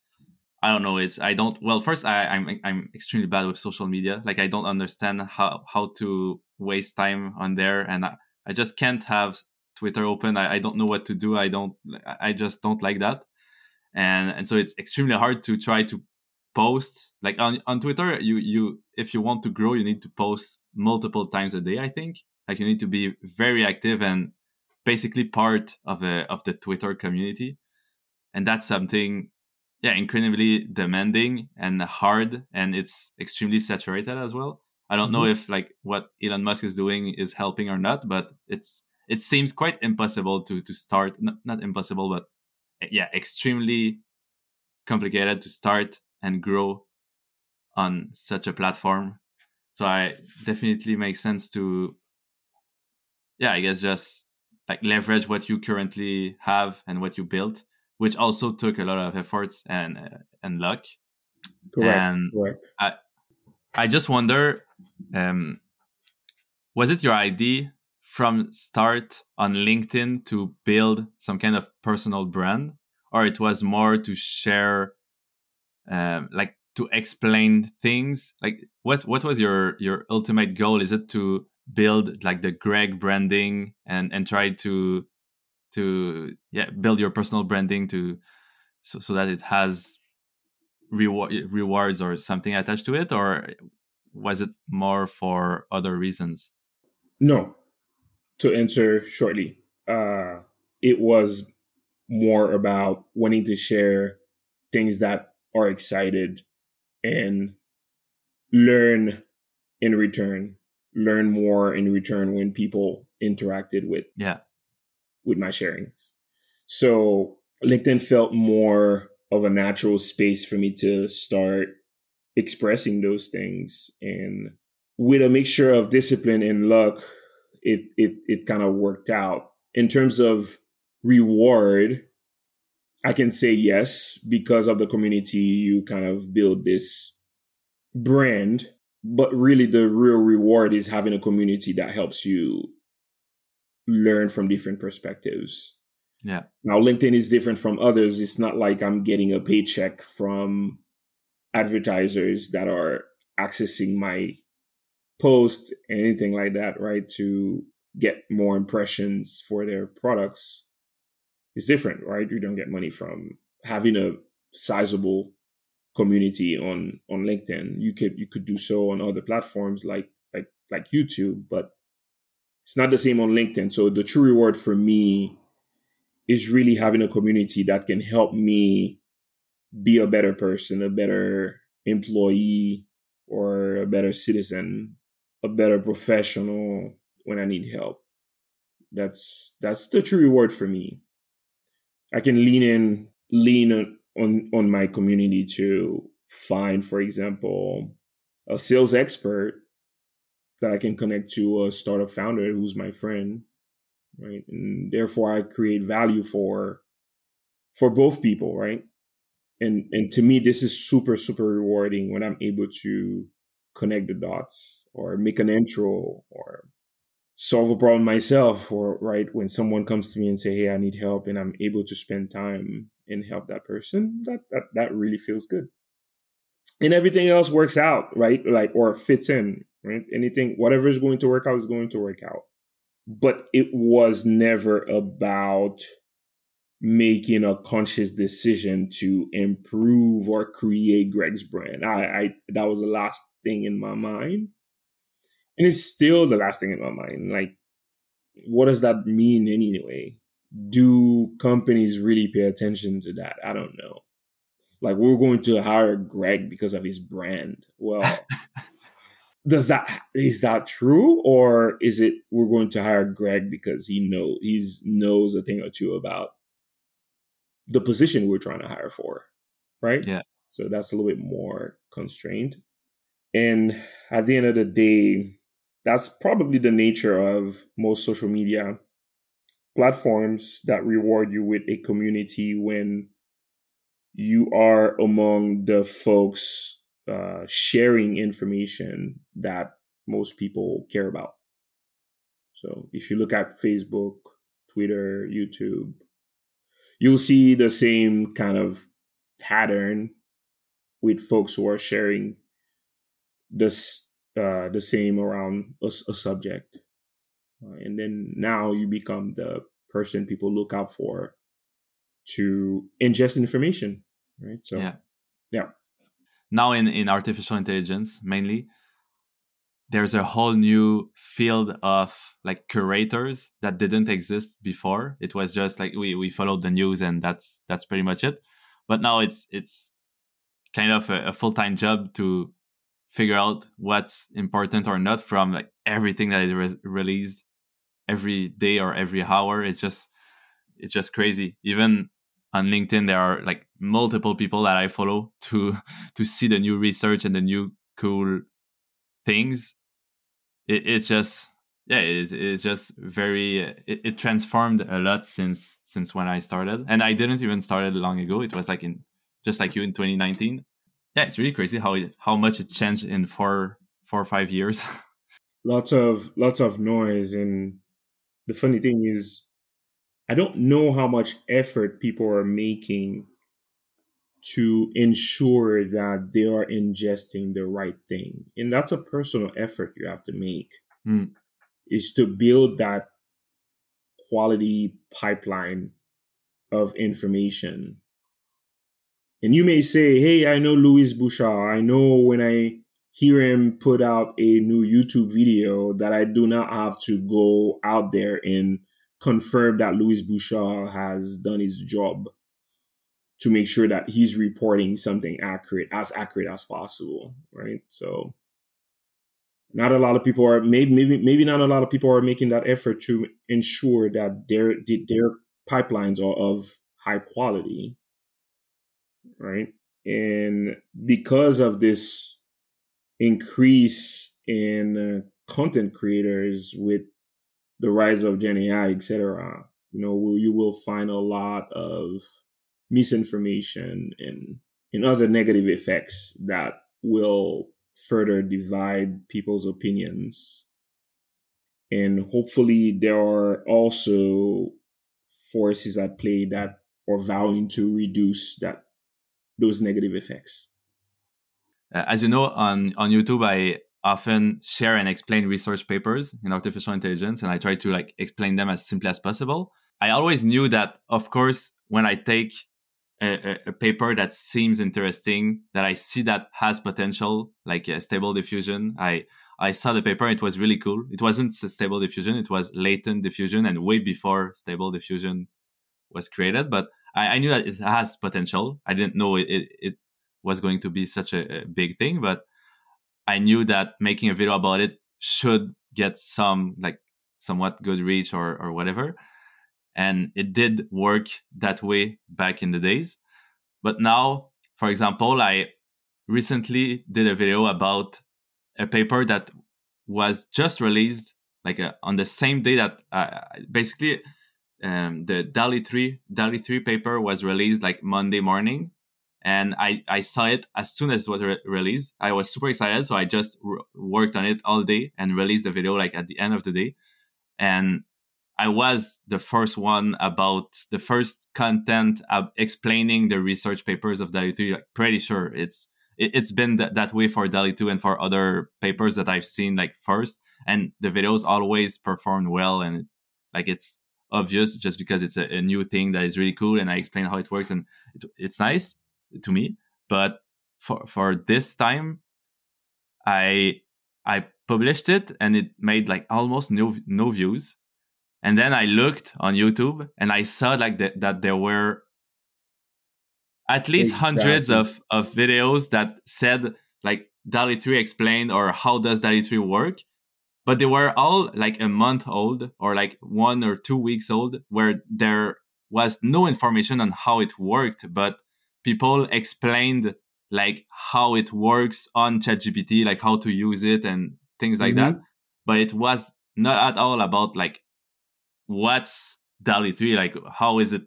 I don't know. It's I don't. Well, first, I, I'm I'm extremely bad with social media. Like I don't understand how how to waste time on there, and I, I just can't have Twitter open. I, I don't know what to do. I don't. I just don't like that, and and so it's extremely hard to try to post like on on Twitter. You you if you want to grow, you need to post multiple times a day. I think like you need to be very active and basically part of a of the Twitter community, and that's something yeah incredibly demanding and hard and it's extremely saturated as well i don't mm-hmm. know if like what elon musk is doing is helping or not but it's it seems quite impossible to to start not, not impossible but yeah extremely complicated to start and grow on such a platform so i definitely makes sense to yeah i guess just like leverage what you currently have and what you built which also took a lot of efforts and uh, and luck. Correct. And correct. I I just wonder, um, was it your idea from start on LinkedIn to build some kind of personal brand, or it was more to share, um, like to explain things? Like what what was your your ultimate goal? Is it to build like the Greg branding and and try to to yeah build your personal branding to so, so that it has reward rewards or something attached to it or was it more for other reasons no to answer shortly uh it was more about wanting to share things that are excited and learn in return learn more in return when people interacted with yeah with my sharings. So LinkedIn felt more of a natural space for me to start expressing those things and with a mixture of discipline and luck it it it kind of worked out. In terms of reward i can say yes because of the community you kind of build this brand. But really the real reward is having a community that helps you learn from different perspectives. Yeah. Now linkedin is different from others. It's not like i'm getting a paycheck from advertisers that are accessing my post anything like that right to get more impressions for their products is different right? You don't get money from having a sizable community on on linkedin. You could you could do so on other platforms like like like youtube but it's not the same on linkedin. So the true reward for me is really having a community that can help me be a better person, a better employee, or a better citizen, a better professional when I need help. That's that's the true reward for me. I can lean in, lean on on, my community to find, for example, a sales expert that I can connect to a startup founder who's my friend, right? And therefore, I create value for for both people, right? and and to me this is super super rewarding when i'm able to connect the dots or make an intro or solve a problem myself or right when someone comes to me and say hey i need help and i'm able to spend time and help that person that that, that really feels good. And everything else works out right like or fits in right? Anything whatever is going to work out is going to work out. But it was never about making a conscious decision to improve or create Greg's brand. I, I that was the last thing in my mind. And it's still the last thing in my mind. Like, what does that mean anyway? Do companies really pay attention to that? I don't know. Like, we're going to hire Greg because of his brand. Well, does that is that true, or is it we're going to hire Greg because he know he's knows a thing or two about the position we're trying to hire for, right? Yeah. So that's a little bit more constrained. And at the end of the day, that's probably the nature of most social media platforms that reward you with a community when you are among the folks uh, sharing information that most people care about. So if you look at Facebook, Twitter, YouTube, you'll see the same kind of pattern with folks who are sharing this uh, the same around a, a subject, uh, and then now you become the person people look out for to ingest information, right? So yeah, yeah. Now in in artificial intelligence mainly, there's a whole new field of like curators that didn't exist before. It was just like we, we followed the news and that's that's pretty much it. But now it's it's kind of a, a full-time job to figure out what's important or not from like everything that is re- released every day or every hour. It's just it's just crazy. Even on linkedin there are like multiple people that i follow to to see the new research and the new cool things it, it's just yeah it's, it's just very uh, it, it, transformed a lot since since when i started. And i didn't even started long ago. It was like in just like you in 2019 yeah it's really crazy how how much it changed in four four or five years. Lots of lots of noise. And the funny thing is i don't know how much effort people are making to ensure that they are ingesting the right thing. And that's a personal effort you have to make mm. is to build that quality pipeline of information. And you may say, Hey, I know Louis Bouchard. I know when I hear him put out a new YouTube video that I do not have to go out there and confirm that Louis Bouchard has done his job to make sure that he's reporting something accurate, as accurate as possible, right? So not a lot of people are maybe maybe maybe not a lot of people are making that effort to ensure that their their pipelines are of high quality right and because of this increase in uh, content creators with the rise of gen ai etc you know you will find a lot of misinformation and and other negative effects that will further divide people's opinions. And hopefully, there are also forces at play that are vowing to reduce that those negative effects. Uh, as you know, on on YouTube, I often share and explain research papers in artificial intelligence, and I try to like explain them as simply as possible. I always knew that, of course, when I take a, a, paper that seems interesting that I see that has potential, like stable diffusion. I I saw the paper; it was really cool. It wasn't stable diffusion; it was latent diffusion, and way before stable diffusion was created. But I, I knew that it has potential. I didn't know it, it, it was going to be such a, a big thing, but I knew that making a video about it should get some like somewhat good reach or or whatever and it did work that way back in the days. But now for example i recently did a video about a paper that was just released like uh, on the same day that uh, basically um, the DALL-E 3 DALL-E 3 paper was released like monday morning. And i i saw it as soon as it was re- released. I was super excited so i just r- worked on it all day and released the video like at the end of the day. And I was the first one about the first content uh, explaining the research papers of DALL-E 3. Like, pretty sure it's it, has been th- that way for DALL-E 2 and for other papers that I've seen like first. And the videos always performed well and like it's obvious just because it's a, a, new thing that is really cool and I explain how it works and it, it's nice to me. But for for this time, I I published it and it made like almost no no views and then I looked on YouTube and I saw like that there were at least exactly. hundreds of, of videos that said like DALL-E 3 explained or how does DALL-E 3 work. But they were all like a month old or like one or two weeks old where there was no information on how it worked, but people explained like how it works on ChatGPT, like how to use it and things like mm-hmm. that. But it was not at all about like what's DALL-E 3 like how is it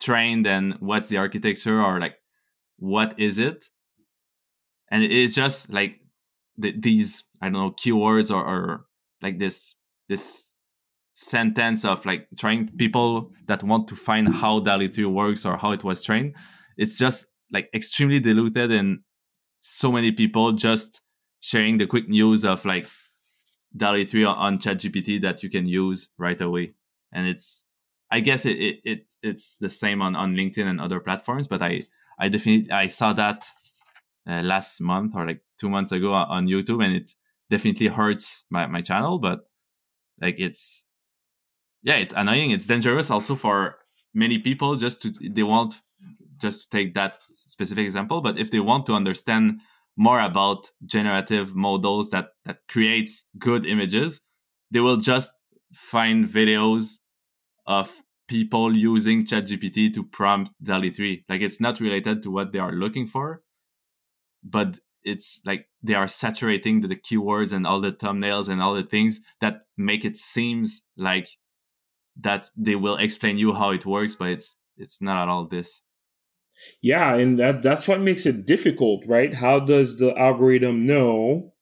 trained and what's the architecture or like what is it? And it's just like the, these i don't know keywords or, or like this this sentence of like trying people that want to find how DALL-E 3 works or how it was trained it's just like extremely diluted and so many people just sharing the quick news of like DALL-E 3 on ChatGPT that you can use right away and it's I guess it, it, it it's the same on, on LinkedIn and other platforms, but I I definitely I saw that uh, last month or like two months ago on YouTube, and it definitely hurts my, my channel. But like it's yeah, it's annoying. It's dangerous also for many people. Just to they want just to take that specific example, but if they want to understand more about generative models that that creates good images, they will just find videos of people using ChatGPT to prompt DALL-E 3. Like it's not related to what they are looking for, but it's like they are saturating the, the, keywords and all the thumbnails and all the things that make it seems like that they will explain you how it works, but it's it's not at all this. Yeah, and that that's what makes it difficult, right? How does the algorithm know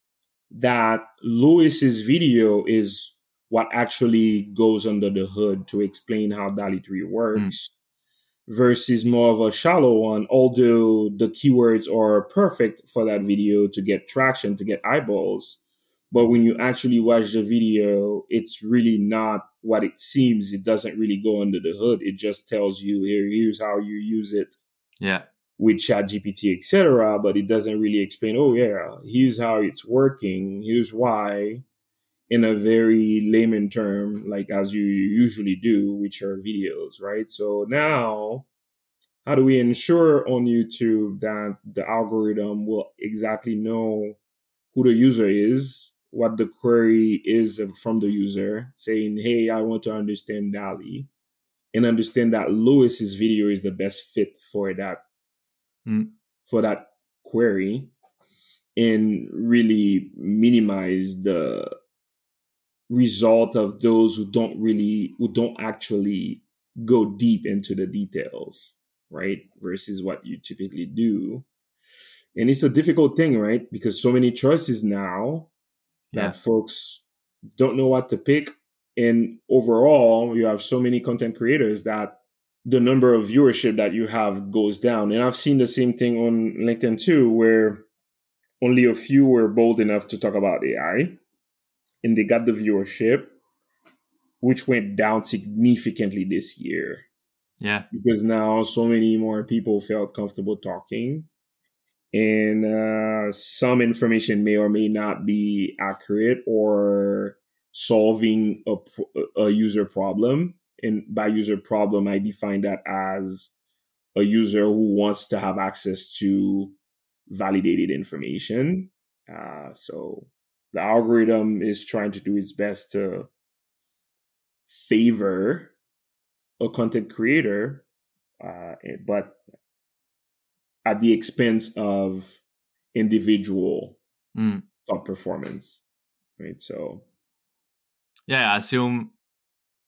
that Louis's video is what actually goes under the hood to explain how DALL-E 3 works mm. versus more of a shallow one, although the keywords are perfect for that video to get traction, to get eyeballs. But when you actually watch the video, it's really not what it seems. It doesn't really go under the hood. It just tells you here, here's how you use it. Yeah. With ChatGPT, etc. But it doesn't really explain, oh yeah, here's how it's working, here's why in a very layman term, like as you usually do with your videos, right? So now, how do we ensure on YouTube that the algorithm will exactly know who the user is, what the query is from the user, saying, "Hey, I want to understand DALL-E," and understand that Louis's video is the best fit for that Mm. for that query, and really minimize the result of those who don't really who don't actually go deep into the details, right? Versus what you typically do. And it's a difficult thing, right? Because so many choices now Yeah. that folks don't know what to pick. And overall, you have so many content creators that the number of viewership that you have goes down. And I've seen the same thing on LinkedIn too, where only a few were bold enough to talk about AI and they got the viewership, which went down significantly this year. Yeah. because now so many more people felt comfortable talking. And uh, some information may or may not be accurate or solving a, a user problem. And by user problem i define that as a user who wants to have access to validated information. Uh, so the algorithm is trying to do its best to favor a content creator uh, but at the expense of individual Mm. top performance right so Yeah, I assume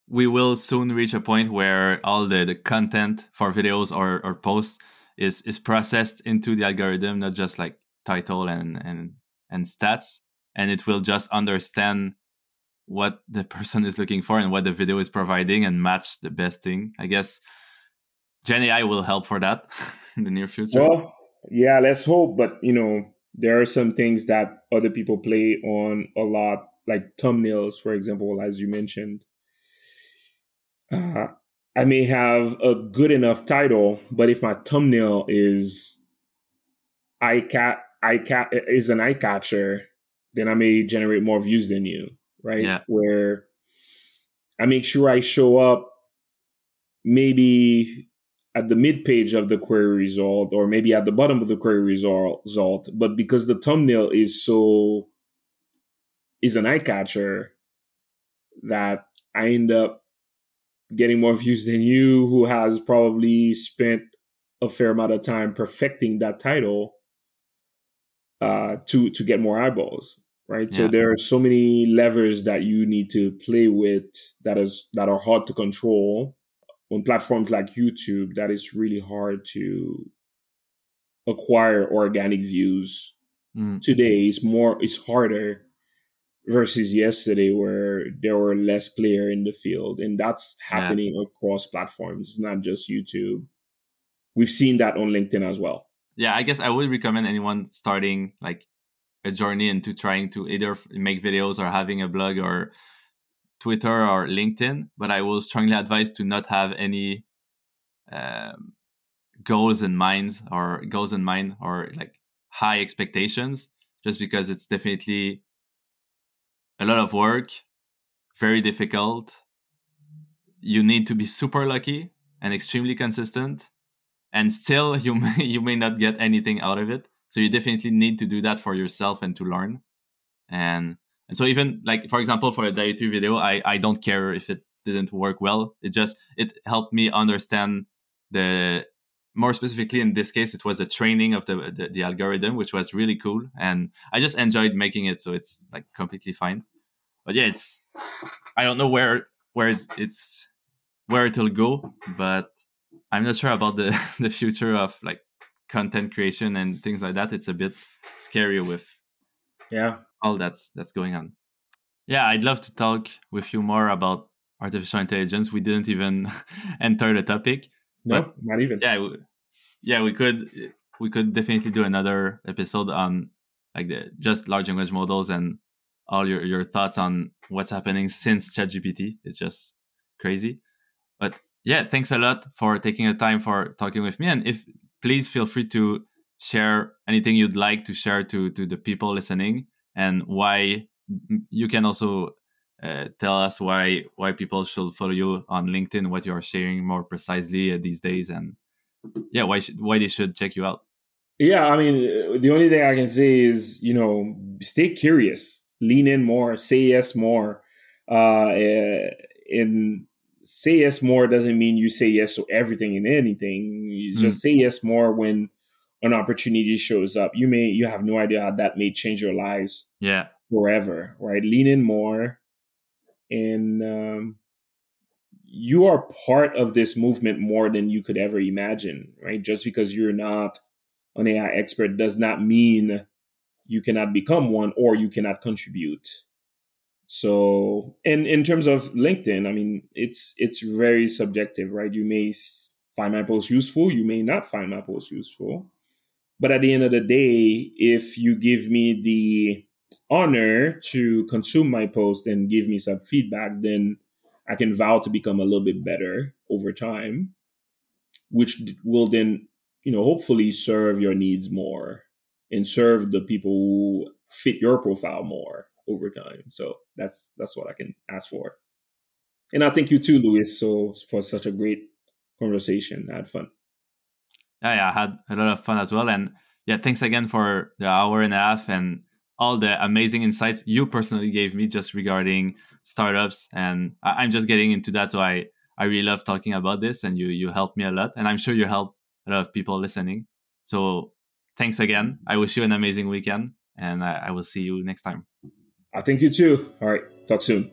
we will soon reach a point where all the, the content for videos or, or posts is is processed into the algorithm, not just like title and and and stats, and it will just understand what the person is looking for and what the video is providing and match the best thing. I guess Gen AI will help for that in the near future. well yeah let's hope but you know there are some things that other people play on a lot like thumbnails for example as you mentioned uh, i may have a good enough title but if my thumbnail is eye cat eye cat is an eye catcher then i may generate more views than you right Yeah. where i make sure i show up maybe at the mid page of the query result or maybe at the bottom of the query result, but because the thumbnail is so is an eye catcher that I end up getting more views than you who has probably spent a fair amount of time perfecting that title uh to to get more eyeballs right so there are so many levers that you need to play with that is that are hard to control on platforms like YouTube, that is really hard to acquire organic views. Mm. Today is more it's harder versus yesterday where there were less player in the field. And that's Yeah. happening across platforms. It's not just YouTube. We've seen that on LinkedIn as well. yeah i guess i would recommend anyone starting like a journey into trying to either make videos or having a blog or twitter or linkedin but i will strongly advise to not have any um, goals in mind or goals in mind or like high expectations just because it's definitely a lot of work very difficult. You need to be super lucky and extremely consistent and still you may you may not get anything out of it so you definitely need to do that for yourself and to learn. And and so even like for example for a three video i i don't care if it didn't work well. It just it helped me understand the more specifically in this case it was the training of the, the the algorithm which was really cool. And i just enjoyed making it so it's like completely fine. But yeah it's i don't know where where it's, it's where it'll go but i'm not sure about the the future of like content creation and things like that it's a bit scary with Yeah. all that's that's going on yeah i'd love to talk with you more about artificial intelligence we didn't even enter the topic No, not even. yeah we, yeah we could we could definitely do another episode on like the just large language models and all your your thoughts on what's happening since ChatGPT. It's just crazy. But yeah, thanks a lot for taking the time for talking with me. And if please feel free to share anything you'd like to share to to the people listening and why you can also uh, tell us why why people should follow you on LinkedIn, what you are sharing more precisely uh, these days, and yeah, why should, why they should check you out. Yeah, I mean, the only thing I can say is, you know, stay curious. lean in more, say yes more. Uh, in say yes more doesn't mean you say yes to everything and anything. You mm. just say yes more when an opportunity shows up. You may you have no idea how that may change your lives. Yeah, forever. Right, lean in more, and um, you are part of this movement more than you could ever imagine. Right, just because you're not an AI expert does not mean you cannot become one or you cannot contribute. So, and in terms of LinkedIn, I mean, it's it's very subjective, right? You may find my post useful, you may not find my post useful, but at the end of the day, if you give me the honor to consume my post and give me some feedback, then I can vow to become a little bit better over time, which will then, you know, hopefully serve your needs more and serve the people who fit your profile more over time. So that's that's what I can ask for. And I thank you too, Louis, so for such a great conversation. I had fun. Yeah, yeah, I had a lot of fun as well. And yeah, thanks again for the hour and a half and all the amazing insights you personally gave me just regarding startups. And I, am just getting into that, so I I really love talking about this, and you you helped me a lot, and I'm sure you helped a lot of people listening. So thanks again. I wish you an amazing weekend, and I, I will see you next time. I think you too. All right. Talk soon.